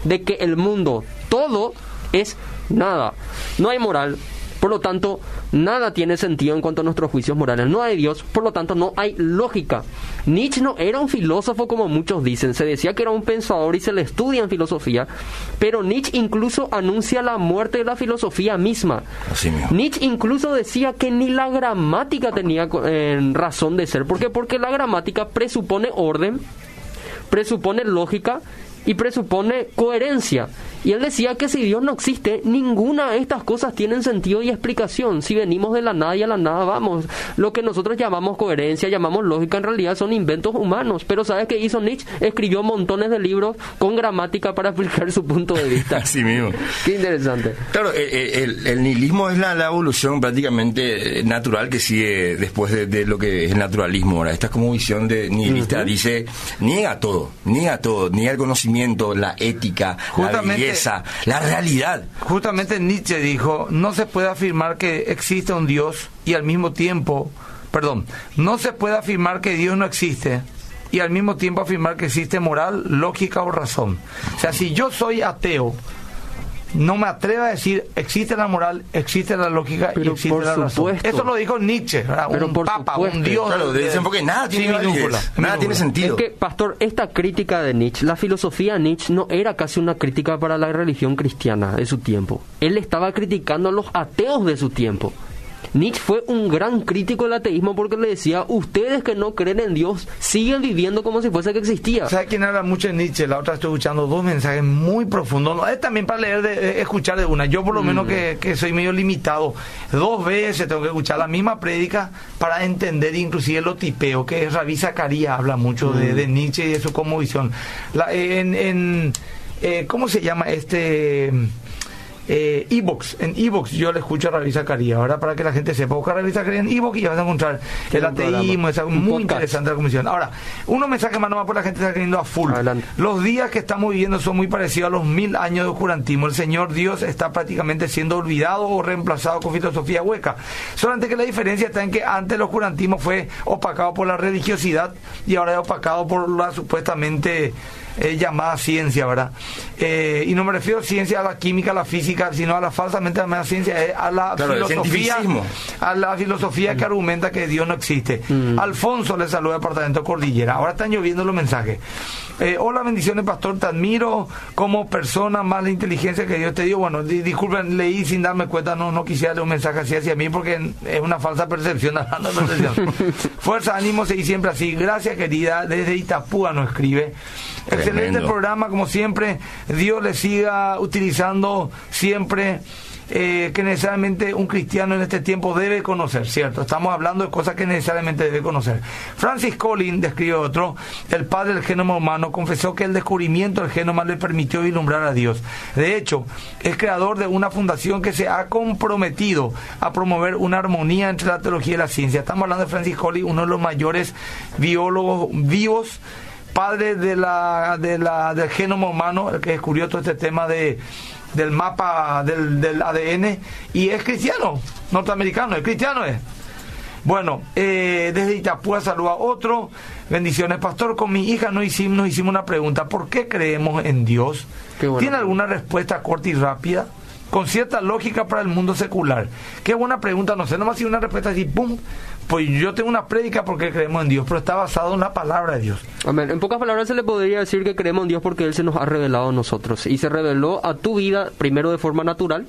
de que el mundo, todo, es nada. No hay moral, por lo tanto, nada tiene sentido en cuanto a nuestros juicios morales. No hay Dios, por lo tanto, no hay lógica. Nietzsche no era un filósofo como muchos dicen. Se decía que era un pensador y se le estudia en filosofía. Pero Nietzsche incluso anuncia la muerte de la filosofía misma. Nietzsche incluso decía que ni la gramática tenía eh, razón de ser. ¿Por qué? Porque la gramática presupone orden, presupone lógica y presupone coherencia. Y él decía que si Dios no existe, ninguna de estas cosas tienen sentido y explicación. Si venimos de la nada y a la nada vamos. Lo que nosotros llamamos coherencia, llamamos lógica, en realidad son inventos humanos. Pero ¿sabes qué hizo Nietzsche? Escribió montones de libros con gramática para explicar su punto de vista. *laughs* Así mismo. Qué interesante. Claro, eh, eh, el, nihilismo es la, evolución prácticamente natural que sigue después de, lo que es el naturalismo. Ahora, esta es como visión de nihilista. Dice, niega todo, niega todo, niega el conocimiento, la ética, la la realidad. Justamente Nietzsche dijo, no se puede afirmar que existe un Dios y al mismo tiempo, perdón, no se puede afirmar que Dios no existe y al mismo tiempo afirmar que existe moral, lógica o razón. O sea, si yo soy ateo, no me atrevo a decir existe la moral, existe la lógica y existe la razón. Eso lo dijo Nietzsche, un papa, un dios. Claro, dicen porque nada tiene, nada tiene sentido. Es que, pastor, esta crítica de Nietzsche, la filosofía de Nietzsche no era casi una crítica para la religión cristiana de su tiempo. Él estaba criticando a los ateos de su tiempo. Nietzsche fue un gran crítico del ateísmo porque le decía, ustedes que no creen en Dios siguen viviendo como si fuese que existía. ¿Sabes quién habla mucho de Nietzsche? La otra estoy escuchando dos mensajes muy profundos. Es también para leer, de, escuchar de una. Yo por lo menos mm. que, soy medio limitado, dos veces tengo que escuchar la misma prédica para entender inclusive lo tipeo, que Rabí Zacarías habla mucho de, mm. Nietzsche y de su visión. La, en, en eh, ¿Cómo se llama este eh, Evox. En Evox yo le escucho a Rabí Zacarías. Ahora para que la gente sepa, buscar a Rabí Zacarías en Evox y ya vas a encontrar el ateísmo. Es muy interesante la comisión. Ahora, uno mensaje más nomás por la gente está creyendo a full. Los días que estamos viviendo son muy parecidos a los mil años de oscurantismo. El Señor Dios está prácticamente siendo olvidado o reemplazado con filosofía hueca. Solamente que la diferencia está en que antes el oscurantismo fue opacado por la religiosidad y ahora es opacado por la supuestamente eh, llamada ciencia, ¿verdad? Eh, y no me refiero a ciencia a la química, a la física, sino a la falsamente llamada ciencia, eh, a la filosofía, a la filosofía que argumenta que Dios no existe. Mm. Alfonso le saluda Departamento Cordillera. Ahora están lloviendo los mensajes. hola, bendiciones, pastor, te admiro como persona, más la inteligencia que Dios te dio. Bueno, disculpen, leí sin darme cuenta, no, no quisiera leer un mensaje así hacia mí porque es una falsa percepción, *laughs* hablando de percepción. *laughs* Fuerza, ánimo, y siempre así. Gracias, querida. Desde Itapúa nos escribe. Excelente programa, como siempre. Dios le siga utilizando siempre. Eh, que necesariamente un cristiano en este tiempo debe conocer, ¿cierto? Estamos hablando de cosas que necesariamente debe conocer. Francis Collins, describe otro, el padre del genoma humano, confesó que el descubrimiento del genoma le permitió vislumbrar a Dios. De hecho, es creador de una fundación que se ha comprometido a promover una armonía entre la teología y la ciencia. Estamos hablando de Francis Collins, uno de los mayores biólogos vivos padre de la, de la, del genoma humano, el que descubrió todo este tema de, del mapa del, del ADN, y es cristiano, norteamericano, es cristiano es. Bueno, eh, desde Itapúa saluda a otro. Bendiciones, pastor. Con mi hija nos hicimos, nos hicimos una pregunta. ¿Por qué creemos en Dios? ¿Tiene alguna respuesta corta y rápida? Con cierta lógica para el mundo secular. Qué buena pregunta. No sé, nomás si una respuesta así, ¡pum! pues yo tengo una prédica porque creemos en Dios, pero está basado en la palabra de Dios. Amén. En pocas palabras se le podría decir que creemos en Dios porque Él se nos ha revelado a nosotros. Y se reveló a tu vida primero de forma natural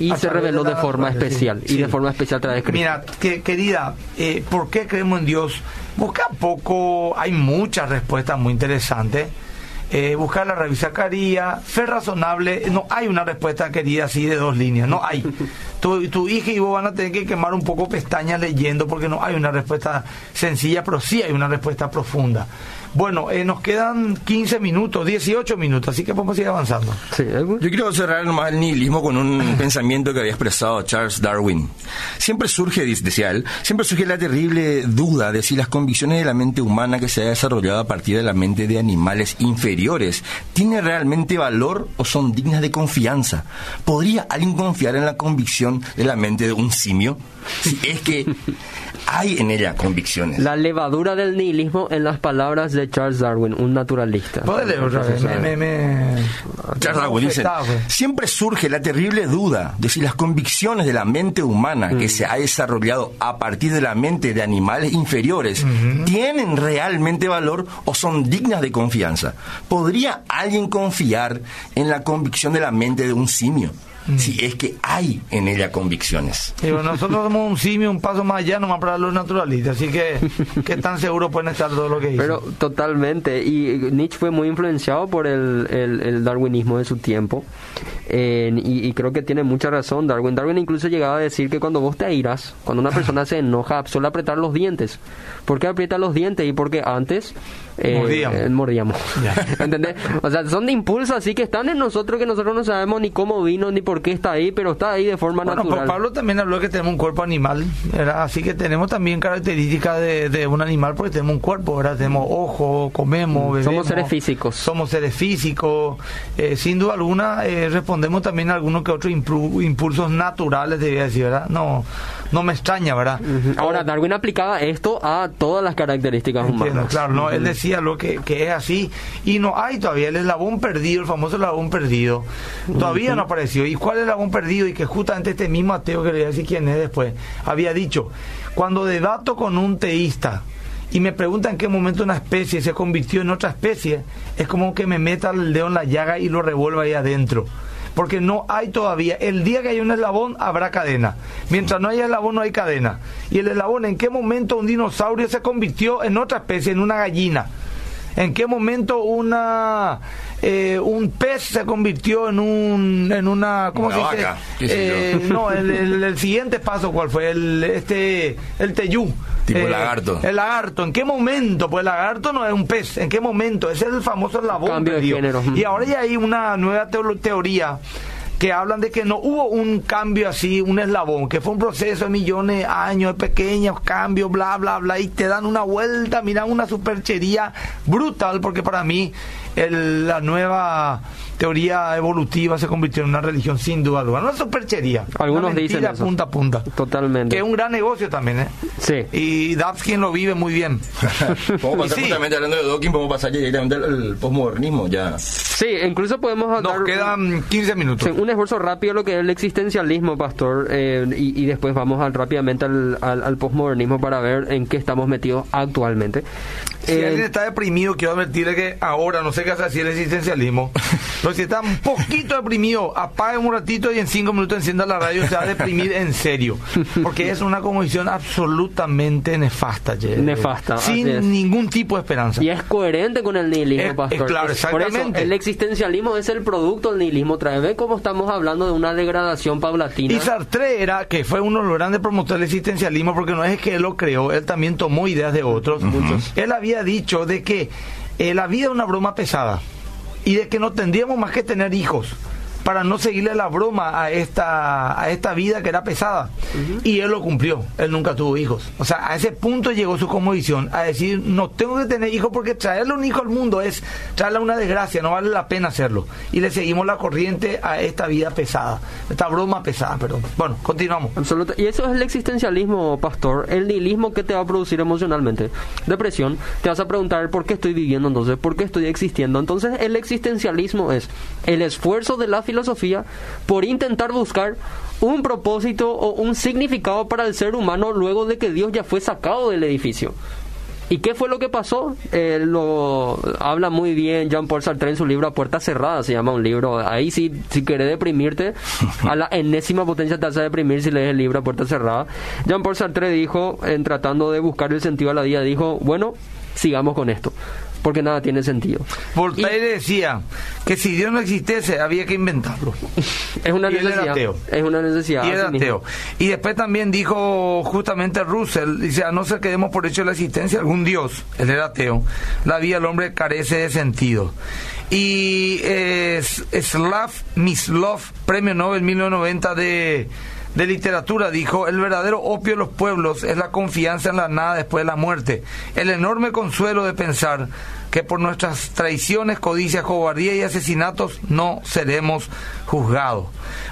y se reveló de, forma especial. Y de forma especial a través de Cristo. Mira, querida, eh, ¿por qué creemos en Dios? Busca poco, hay muchas respuestas muy interesantes. Eh, buscar la revista Caría, fe razonable, no hay una respuesta querida así de dos líneas, no hay. *laughs* Tu, tu hija y vos van a tener que quemar un poco pestañas leyendo porque no hay una respuesta sencilla, pero sí hay una respuesta profunda. Bueno, eh, nos quedan 15 minutos, 18 minutos, así que podemos seguir avanzando. Yo quiero cerrar nomás el nihilismo con un *laughs* pensamiento que había expresado Charles Darwin. Siempre surge, decía él, siempre surge la terrible duda de si las convicciones de la mente humana que se ha desarrollado a partir de la mente de animales inferiores tienen realmente valor o son dignas de confianza. ¿Podría alguien confiar en la convicción de la mente de un simio? Si es que *laughs* hay en ella convicciones. La levadura del nihilismo en las palabras de Charles Darwin, un naturalista. Charles Darwin dice, siempre surge la terrible duda de si las convicciones de la mente humana que mm. se ha desarrollado a partir de la mente de animales inferiores tienen realmente valor o son dignas de confianza. ¿Podría alguien confiar en la convicción de la mente de un simio? Mm. si es que hay en ella convicciones. nosotros somos un simio, un paso más allá nomás para los naturalistas, así que qué tan seguro pueden estar todo lo que dicen. Pero totalmente, y Nietzsche fue muy influenciado por el, el, darwinismo de su tiempo, y, creo que tiene mucha razón Darwin. Darwin incluso llegaba a decir que cuando vos te airas, cuando una persona se enoja, suele apretar los dientes. ¿Por qué aprieta los dientes? Y porque antes eh, mordíamos. *laughs* ¿Entendés? O sea, son de impulso así que están en nosotros que nosotros no sabemos ni cómo vino ni por qué está ahí, pero está ahí de forma bueno, natural. Pablo también habló que tenemos un cuerpo animal, así que tenemos también características de, un animal porque tenemos un cuerpo, ¿verdad? Tenemos ojo, comemos, bebemos. Somos seres físicos. Somos seres físicos. Eh, sin duda alguna eh, respondemos también a algunos que otros impulsos naturales, debía decir, ¿verdad? No, no me extraña, ¿verdad? Ahora, Darwin aplicaba esto a todas las características humanas. Claro, no, él decía lo que, que, es así y no hay todavía el eslabón perdido, el famoso eslabón perdido, todavía no apareció. ¿Y cuál es el eslabón perdido? Y que justamente este mismo ateo, que le voy a decir quién es después, había dicho, cuando debato con un teísta, y me pregunta en qué momento una especie se convirtió en otra especie, es como que me meta el dedo en la llaga y lo revuelva ahí adentro porque no hay todavía. El día que hay un eslabón habrá cadena. Mientras no haya eslabón no hay cadena. Y el eslabón, ¿en qué momento un dinosaurio se convirtió en otra especie, en una gallina? ¿En qué momento una eh, un pez se convirtió en un en una ¿cómo se dice? Eh, no, *laughs* el, siguiente paso cuál fue el este el teyú Tipo eh, lagarto. El lagarto. ¿En qué momento? Pues el lagarto no es un pez. ¿En qué momento? Ese es el famoso eslabón. Cambio de género. Y ahora ya hay una nueva teoría que hablan de que no hubo un cambio así, un eslabón, que fue un proceso de millones de años, de pequeños cambios, bla, bla, bla, y te dan una vuelta, mira, una superchería brutal, porque para mí el- la nueva teoría evolutiva se convirtió en una religión sin duda alguna. Una superchería. Algunos Una dicen eso. punta a punta. Totalmente. Que es un gran negocio también, ¿eh? Sí. Y Dapskin lo vive muy bien. *laughs* Podemos pasar sí, justamente hablando de Dawkins, podemos pasar directamente al, al posmodernismo ya. Sí, incluso podemos nos quedan 15 minutos. sí, un esfuerzo rápido lo que es el existencialismo, pastor, eh, y, y después vamos al- rápidamente al, al, al posmodernismo para ver en qué estamos metidos actualmente. Si Eh, alguien está deprimido, quiero advertirle que ahora, no sé qué hace así el existencialismo, *laughs* pero si está un poquito deprimido, apague un ratito y en cinco minutos encienda la radio, se va a deprimir en serio. Porque es una convicción absolutamente nefasta. Nefasta, Sin ningún tipo de esperanza. Y es coherente con el nihilismo, Es- es pastor. claro, por eso exactamente. el existencialismo es el producto del nihilismo. Trae, ve cómo estamos hablando de una degradación paulatina. Y Sartre era, que fue uno de los grandes promotores del existencialismo, porque no es que él lo creó, él también tomó ideas de otros. Él había dicho de que eh, la vida es una broma pesada y de que no tendríamos más que tener hijos para no seguirle la broma a esta a esta vida que era pesada. Y él lo cumplió, él nunca tuvo hijos. O sea, a ese punto llegó su conmovisión, a decir, no tengo que tener hijos porque traerle un hijo al mundo es traerle una desgracia, no vale la pena hacerlo. Y le seguimos la corriente a esta vida pesada, esta broma pesada, perdón. Bueno, continuamos. Absoluta. Y eso es el existencialismo, pastor. El nihilismo que te va a producir emocionalmente. Depresión. Te vas a preguntar por qué estoy viviendo entonces, por qué estoy existiendo. Entonces, el existencialismo es el esfuerzo de la filosofía por intentar buscar un propósito o un significado para el ser humano luego de que Dios ya fue sacado del edificio. ¿Y qué fue lo que pasó? Eh, lo habla muy bien Jean-Paul Sartre en su libro A Puerta Cerrada, se llama un libro. Ahí si, si querés deprimirte, a la enésima potencia te a deprimir si lees el libro A Puerta Cerrada. Jean-Paul Sartre dijo, en tratando de buscar el sentido a la vida, dijo, bueno, sigamos con esto, porque nada tiene sentido. Voltaire decía que si Dios no existiese había que inventarlo. *laughs* Es una Y él era necesidad. ateo. Es una necesidad. Y era ateo. Y después también dijo justamente Russell, dice, a no ser que demos por hecho la existencia de algún Dios, él era ateo, la vida del hombre carece de sentido. Y eh, Slav Mislov, premio Nobel 1990 de, de literatura, dijo, el verdadero opio de los pueblos es la confianza en la nada después de la muerte, el enorme consuelo de pensar que por nuestras traiciones, codicias, cobardía y asesinatos no seremos juzgados.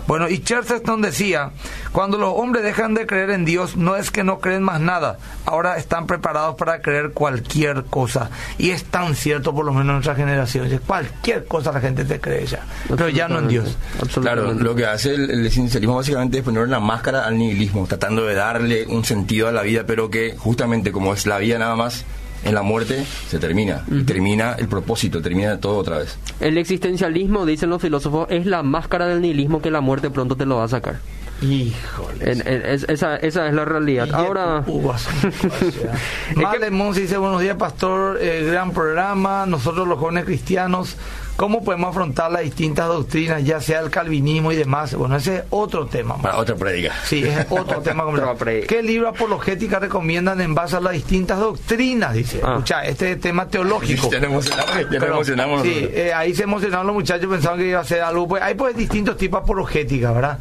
Bueno, y Chesterton decía, cuando los hombres dejan de creer en Dios, no es que no creen más nada, ahora están preparados para creer cualquier cosa. Y es tan cierto, por lo menos en nuestra generación, que cualquier cosa la gente te cree ya, pero ya no en Dios. Claro, Absolutamente. lo que hace el, el existencialismo básicamente es poner una máscara al nihilismo, tratando de darle un sentido a la vida, pero que justamente como es la vida nada más, en la muerte se termina. Y termina el propósito, termina todo otra vez. El existencialismo, dicen los filósofos, es la máscara del nihilismo que la muerte pronto te lo va a sacar. Híjole. Es- esa, esa es la realidad. Ahora, Vale, *laughs* Monsi dice buenos días, pastor, eh, gran programa. Nosotros los jóvenes cristianos, ¿cómo podemos afrontar las distintas doctrinas, ya sea el calvinismo y demás? Bueno, ese es otro tema. Para otra prédica. Sí, es otro *laughs* tema ¿Qué libro apologética recomiendan en base a las distintas doctrinas? Dice. Ah. Escucha, este es tema teológico. Ya nos emocionamos, ya nos Pero, emocionamos Sí, eh, ahí se emocionaron los muchachos, pensaban que iba a ser algo. Pues, hay pues distintos tipos de apologética, ¿verdad?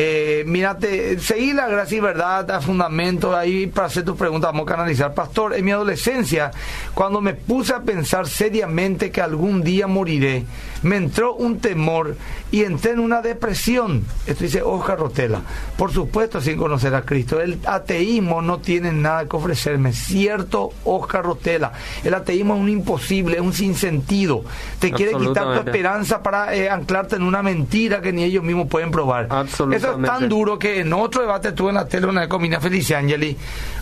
Eh, mírate, seguí la gracia y verdad a fundamento, ahí para hacer tus preguntas vamos a canalizar. Pastor, en mi adolescencia, cuando me puse a pensar seriamente que algún día moriré, me entró un temor y entré en una depresión. Esto dice Oscar Rotela. Por supuesto, sin conocer a Cristo. El ateísmo no tiene nada que ofrecerme. Cierto, Oscar Rotela. El ateísmo es un imposible, es un sinsentido. Te quiere quitar tu esperanza para eh, anclarte en una mentira que ni ellos mismos pueden probar. Eso es tan duro que en otro debate estuve en la tele una vez con Mina Feliciangeli.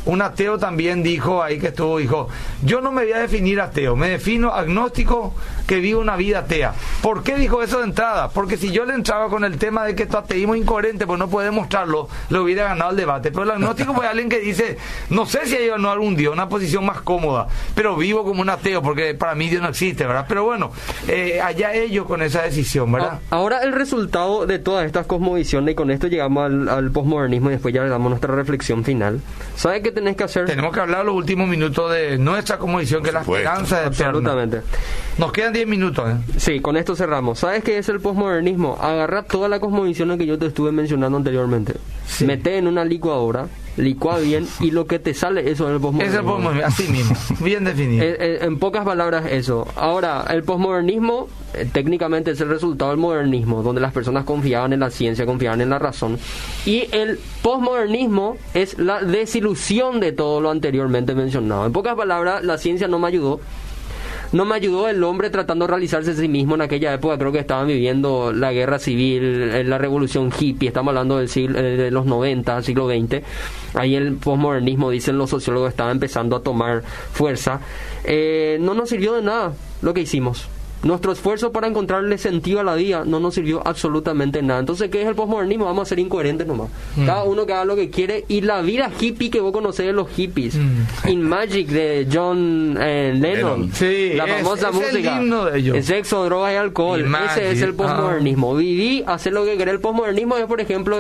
Un ateo también dijo ahí que estuvo, dijo, yo no me voy a definir ateo, me defino agnóstico que vive una vida atea. ¿Por qué dijo eso de entrada? Porque si yo le entraba con el tema de que tu ateísmo es incoherente, pues no puede demostrarlo, le hubiera ganado el debate. Pero el agnóstico fue alguien que dice, no sé si hay o no algún Dios, una posición más cómoda, pero vivo como un ateo, porque para mí Dios no existe, ¿verdad? Pero bueno, eh, allá ellos con esa decisión, ¿verdad? ahora el resultado de todas estas cosmovisiones, y con esto llegamos al, al posmodernismo y después ya le damos nuestra reflexión final. ¿Sabe qué tenés que hacer? Tenemos que hablar los últimos minutos de nuestra conmovisión, que es la esperanza de Absolutamente. Nos quedan 10 minutos, ¿eh? Sí, con esto cerramos. ¿Sabes qué es el posmodernismo? Agarra toda la cosmovisión que yo te estuve mencionando anteriormente. Sí. Mete en una licuadora licua bien *laughs* y lo que te sale, eso es el posmodernismo. Es el posmodernismo, así mismo, bien definido. Eh, eh, en pocas palabras eso. Ahora, el posmodernismo eh, técnicamente es el resultado del modernismo, donde las personas confiaban en la ciencia, confiaban en la razón. Y el posmodernismo es la desilusión de todo lo anteriormente mencionado. En pocas palabras, la ciencia no me ayudó no me ayudó el hombre tratando de realizarse a sí mismo en aquella época. Creo que estaban viviendo la guerra civil, eh, la revolución hippie, estamos hablando del siglo, eh, de los 90, siglo XX. Ahí el posmodernismo, dicen los sociólogos, estaba empezando a tomar fuerza. Eh, no nos sirvió de nada lo que hicimos. Nuestro esfuerzo para encontrarle sentido a la vida no nos sirvió absolutamente nada. Entonces, ¿qué es el posmodernismo? Vamos a ser incoherentes nomás. Mm. Cada uno que haga lo que quiere. Y la vida hippie que vos conocés de los hippies. Mm. In Magic de John eh, Lennon. Lennon. Sí, la es- famosa es el música. himno de ellos. El sexo, drogas y alcohol. In Ese es el Magic, posmodernismo. Viví, hacer lo que querés. El posmodernismo es, por ejemplo,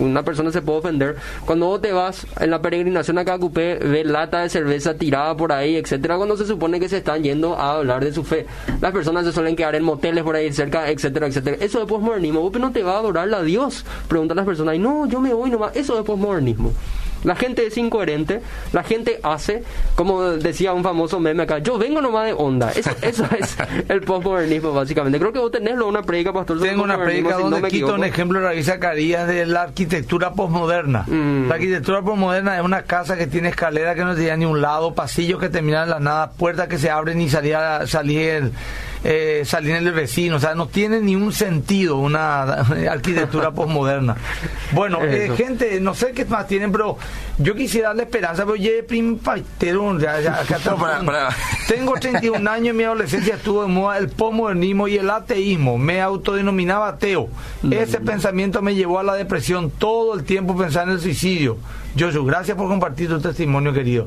una persona se puede ofender. Cuando vos te vas en la peregrinación a Cacupé, ves lata de cerveza tirada por ahí, etcétera, cuando se supone que se están yendo a hablar de su fe. Las personas se suelen quedar en moteles por ahí cerca, etcétera, etcétera. Eso es posmodernismo. Vos no te va a adorar a Dios. Preguntan las personas, y no, yo me voy nomás. Eso es posmodernismo. La gente es incoherente, la gente hace, como decía un famoso meme acá, yo vengo nomás de onda. Eso, *laughs* eso es el posmodernismo, básicamente. Creo que vos tenés una predica, pastor. Tengo una predica si no donde me quito un ejemplo de Zacarías de la arquitectura posmoderna. Mm. La arquitectura posmoderna es una casa que tiene escalera que no tiene ni un lado, pasillos que terminan en la nada, puertas que se abren y salía, salir, eh, salir el vecino. O sea, no tiene ni un sentido una *laughs* arquitectura posmoderna. Bueno, eh, gente, no sé qué más tienen, pero yo quisiera darle esperanza, pero ya prim paitero, ya, ya, acá *laughs* No, para- para. Tengo 31 años, en mi adolescencia estuvo de moda el posmodernismo y el ateísmo. Me autodenominaba ateo. Ese pensamiento me llevó a la depresión todo el tiempo pensar en el suicidio. Joshua, gracias por compartir tu testimonio, querido.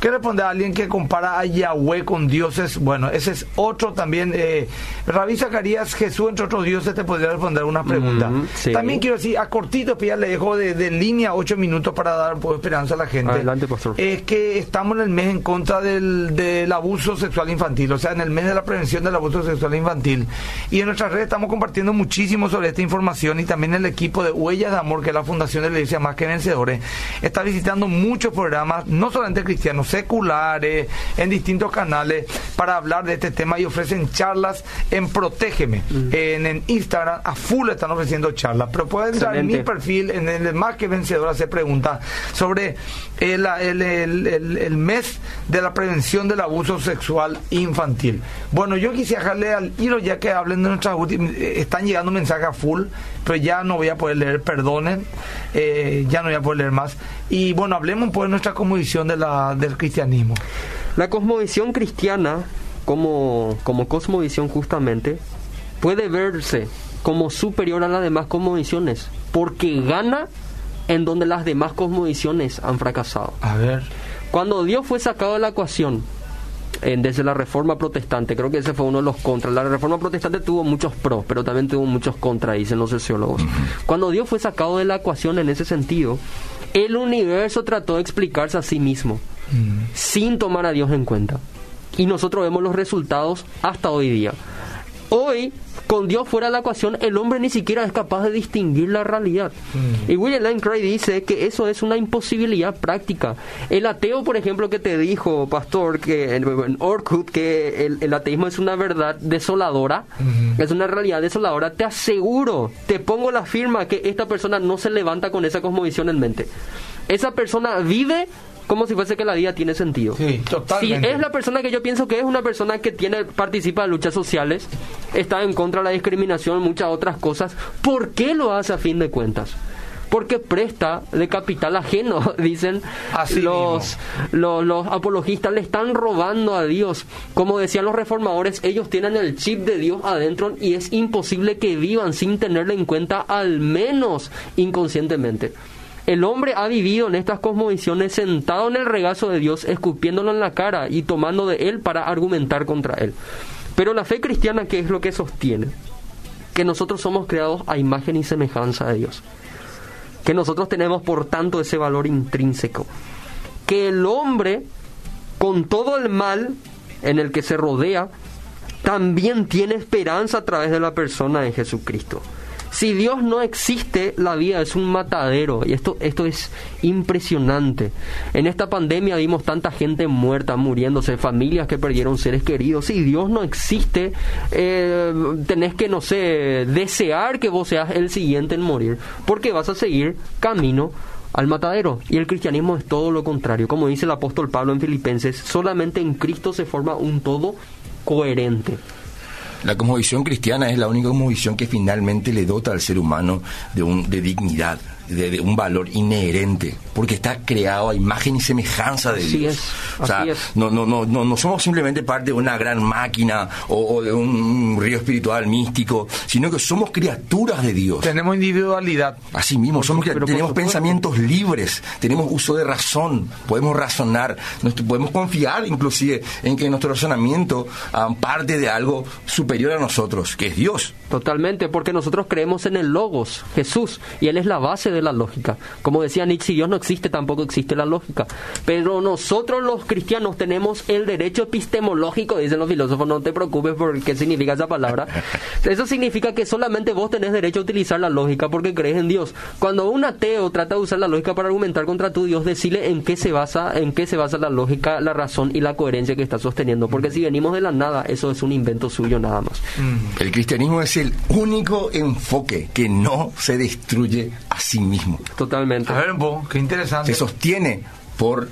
¿Qué responde a alguien que compara a Yahweh con dioses? Bueno, ese es otro también. Eh, Rabí Zacarías, Jesús entre otros dioses, te podría responder una pregunta. Mm, sí. También quiero decir, a cortito, pues ya le dejo de, de línea ocho minutos para dar pues, esperanza a la gente. Adelante, pastor. Es que estamos en el mes en contra del, del abuso sexual infantil, o sea, en el mes de la prevención del abuso sexual infantil. Y en nuestras redes estamos compartiendo muchísimo sobre esta información y también el equipo de Huellas de Amor, que es la Fundación de la Iglesia Más que Vencedores, está visitando muchos programas, no solamente cristianos, seculares, en distintos canales, para hablar de este tema y ofrecen charlas en Protégeme. En, en Instagram, a full están ofreciendo charlas, pero pueden entrar en mi perfil, en el Más que Vencedor, hacer preguntas sobre el, el- el- el- mes de la prevención del abuso sexual infantil. Bueno, yo quisiera dejarle al hilo ya que hablen de nuestras últimas. eh, Están llegando mensajes a full, pero ya no voy a poder leer, perdonen, eh, ya no voy a poder leer más. Y bueno, hablemos pues de nuestra cosmovisión de la, del cristianismo. La cosmovisión cristiana, como, como cosmovisión justamente, puede verse como superior a las demás cosmovisiones, porque gana en donde las demás cosmovisiones han fracasado. A ver. Cuando Dios fue sacado de la ecuación, desde la reforma protestante, creo que ese fue uno de los contras. La reforma protestante tuvo muchos pros, pero también tuvo muchos contras, dicen los sociólogos. Cuando Dios fue sacado de la ecuación en ese sentido, el universo trató de explicarse a sí mismo, sin tomar a Dios en cuenta. Y nosotros vemos los resultados hasta hoy día. Hoy, con Dios fuera de la ecuación, el hombre ni siquiera es capaz de distinguir la realidad. Y William Lane Craig dice que eso es una imposibilidad práctica. El ateo, por ejemplo, que te dijo, pastor, que en Orkut, que el, el ateísmo es una verdad desoladora, es una realidad desoladora, te aseguro, te pongo la firma que esta persona no se levanta con esa cosmovisión en mente. Esa persona vive como si fuese que la vida tiene sentido. Sí, totalmente. Si es la persona que yo pienso que es una persona que tiene participa de luchas sociales, está en contra de la discriminación, muchas otras cosas, ¿por qué lo hace a fin de cuentas? Porque presta de capital ajeno, *laughs* dicen Así los, los, los apologistas, le están robando a Dios. Como decían los reformadores, ellos tienen el chip de Dios adentro y es imposible que vivan sin tenerlo en cuenta, al menos inconscientemente. El hombre ha vivido en estas cosmovisiones sentado en el regazo de Dios, escupiéndolo en la cara y tomando de él para argumentar contra él. Pero la fe cristiana, ¿qué es lo que sostiene? Que nosotros somos creados a imagen y semejanza de Dios. Que nosotros tenemos, por tanto, ese valor intrínseco. Que el hombre, con todo el mal en el que se rodea, también tiene esperanza a través de la persona de Jesucristo. Si Dios no existe, la vida es un matadero. Y esto, esto es impresionante. En esta pandemia vimos tanta gente muerta, muriéndose, familias que perdieron seres queridos. Si Dios no existe, eh, tenés que, no sé, desear que vos seas el siguiente en morir. Porque vas a seguir camino al matadero. Y el cristianismo es todo lo contrario. Como dice el apóstol Pablo en Filipenses, solamente en Cristo se forma un todo coherente. La cosmovisión cristiana es la única cosmovisión que finalmente le dota al ser humano de, un, de dignidad, de, un valor inherente, porque está creado a imagen y semejanza de Dios. o sea, No, no, no, no, somos simplemente parte de una gran máquina o, de un, río espiritual místico, sino que somos criaturas de Dios. Tenemos individualidad. Así mismo, somos, tenemos pensamientos libres, tenemos uso de razón, podemos razonar, podemos confiar inclusive en que nuestro razonamiento ah, parte de algo superior a nosotros, que es Dios. Totalmente, porque nosotros creemos en el Logos, Jesús, y Él es la base de la lógica. Como decía Nietzsche, si Dios no existe, tampoco existe la lógica. Pero nosotros los cristianos tenemos el derecho epistemológico, dicen los filósofos, no te preocupes por qué significa esa palabra. *laughs* Eso significa que solamente vos tenés derecho a utilizar la lógica porque crees en Dios. Cuando un ateo trata de usar la lógica para argumentar contra tu Dios, decirle en qué se basa, en qué se basa la lógica, la razón y la coherencia que está sosteniendo. Porque si venimos de la nada, eso es un invento suyo nada más. El cristianismo es el único enfoque que no se destruye a sí mismo. Totalmente. A ver, qué interesante. Se sostiene por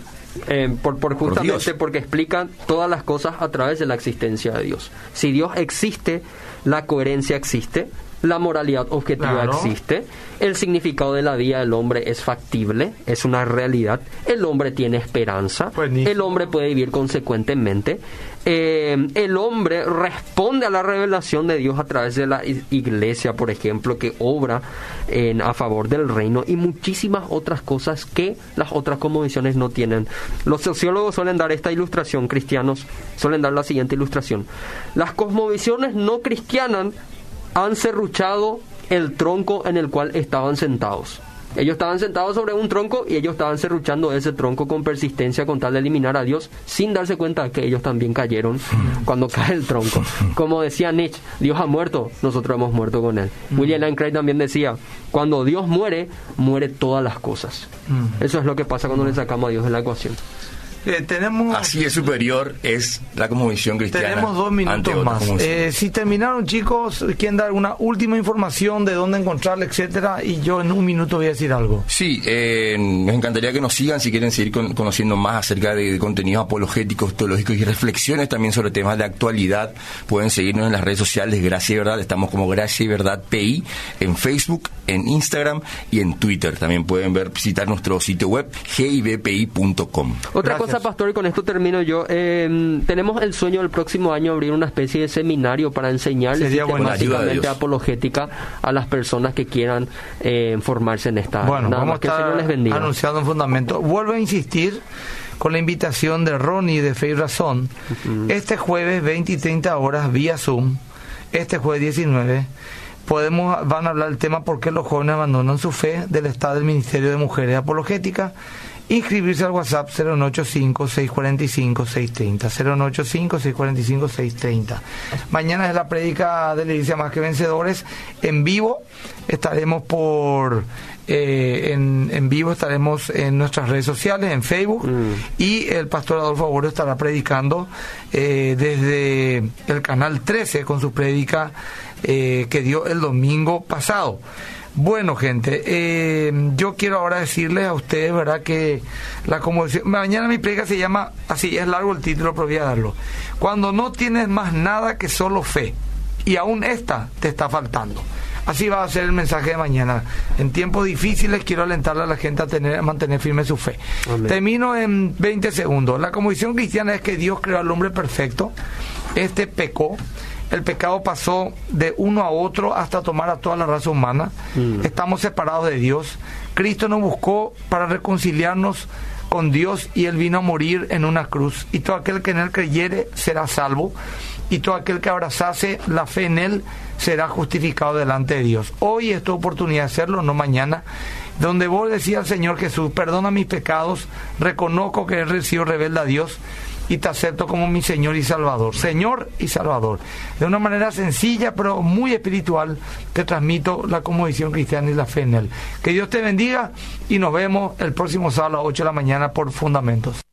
eh, por, por, justamente porque explica todas las cosas a través de la existencia de Dios. Si Dios existe, la coherencia existe, la moralidad objetiva existe, el significado de la vida del hombre es factible, es una realidad, el hombre tiene esperanza, el hombre puede vivir consecuentemente, eh, el hombre responde a la revelación de Dios a través de la iglesia, por ejemplo, que obra en, a favor del reino y muchísimas otras cosas que las otras conmovisiones no tienen. Los sociólogos suelen dar esta ilustración, cristianos suelen dar la siguiente ilustración. Las cosmovisiones no cristianas han serruchado el tronco en el cual estaban sentados. Ellos estaban sentados sobre un tronco y ellos estaban serruchando ese tronco con persistencia con tal de eliminar a Dios sin darse cuenta que ellos también cayeron cuando cae el tronco. Como decía Nietzsche, Dios ha muerto, nosotros hemos muerto con él. William Lane Craig también decía, cuando Dios muere, muere todas las cosas. Eso es lo que pasa cuando le sacamos a Dios de la ecuación. Eh, tenemos, Así de superior es la cosmovisión cristiana. Tenemos dos minutos más. Eh, si terminaron, chicos, quieren dar una última información de dónde encontrarla, etcétera, y yo en un minuto voy a decir algo. Sí, eh, me encantaría que nos sigan si quieren seguir conociendo más acerca de, contenidos apologéticos, teológicos y reflexiones también sobre temas de actualidad. Pueden seguirnos en las redes sociales Gracia y Verdad. Estamos como Gracia y Verdad PI en Facebook, en Instagram y en Twitter. También pueden ver visitar nuestro sitio web gibpi.com. Otra cosa pastor, y con esto termino yo. Eh, tenemos el sueño del próximo año abrir una especie de seminario para enseñarles sistemáticamente apologética a las personas que quieran eh, formarse en esta Bueno, vamos que a les bendiga. anunciado un fundamento. Vuelvo a insistir con la invitación de Ronnie de Fe y Razón. Este jueves, 20 y 30 horas, vía Zoom, este jueves 19 podemos van a hablar del tema por qué los jóvenes abandonan su fe del Estado del Ministerio de Mujeres Apologética inscribirse al WhatsApp 095-645-630. 095-645-630. Mañana es la prédica de la Iglesia Más que Vencedores en vivo. Estaremos por. Eh, en, en, vivo estaremos en nuestras redes sociales, en Facebook, mm. y el pastor Adolfo Abuelo estará predicando eh, desde el canal 13 con su prédica eh, que dio el domingo pasado. Bueno, gente, eh, yo quiero ahora decirles a ustedes, ¿verdad? Que la conmoción. Mañana mi prega se llama, así es largo el título, pero voy a darlo. Cuando no tienes más nada que solo fe, y aún esta te está faltando. Así va a ser el mensaje de mañana. En tiempos difíciles quiero alentarle a la gente a, tener, a mantener firme su fe. Termino en 20 segundos. La convicción cristiana es que Dios creó al hombre perfecto. Este pecó el pecado pasó de uno a otro hasta tomar a toda la raza humana. Mm. Estamos separados de Dios. Cristo nos buscó para reconciliarnos con Dios y Él vino a morir en una cruz. Y todo aquel que en Él creyere será salvo. Y todo aquel que abrazase la fe en Él será justificado delante de Dios. Hoy es tu oportunidad de hacerlo, no mañana. Donde vos decías al Señor Jesús, perdona mis pecados, reconozco que he sido rebelde a Dios y te acepto como mi Señor y Salvador. Señor y Salvador. De una manera sencilla pero muy espiritual te transmito la conmovisión cristiana y la fe en Él. Que Dios te bendiga y nos vemos el próximo sábado a las 8 de la mañana por Fundamentos.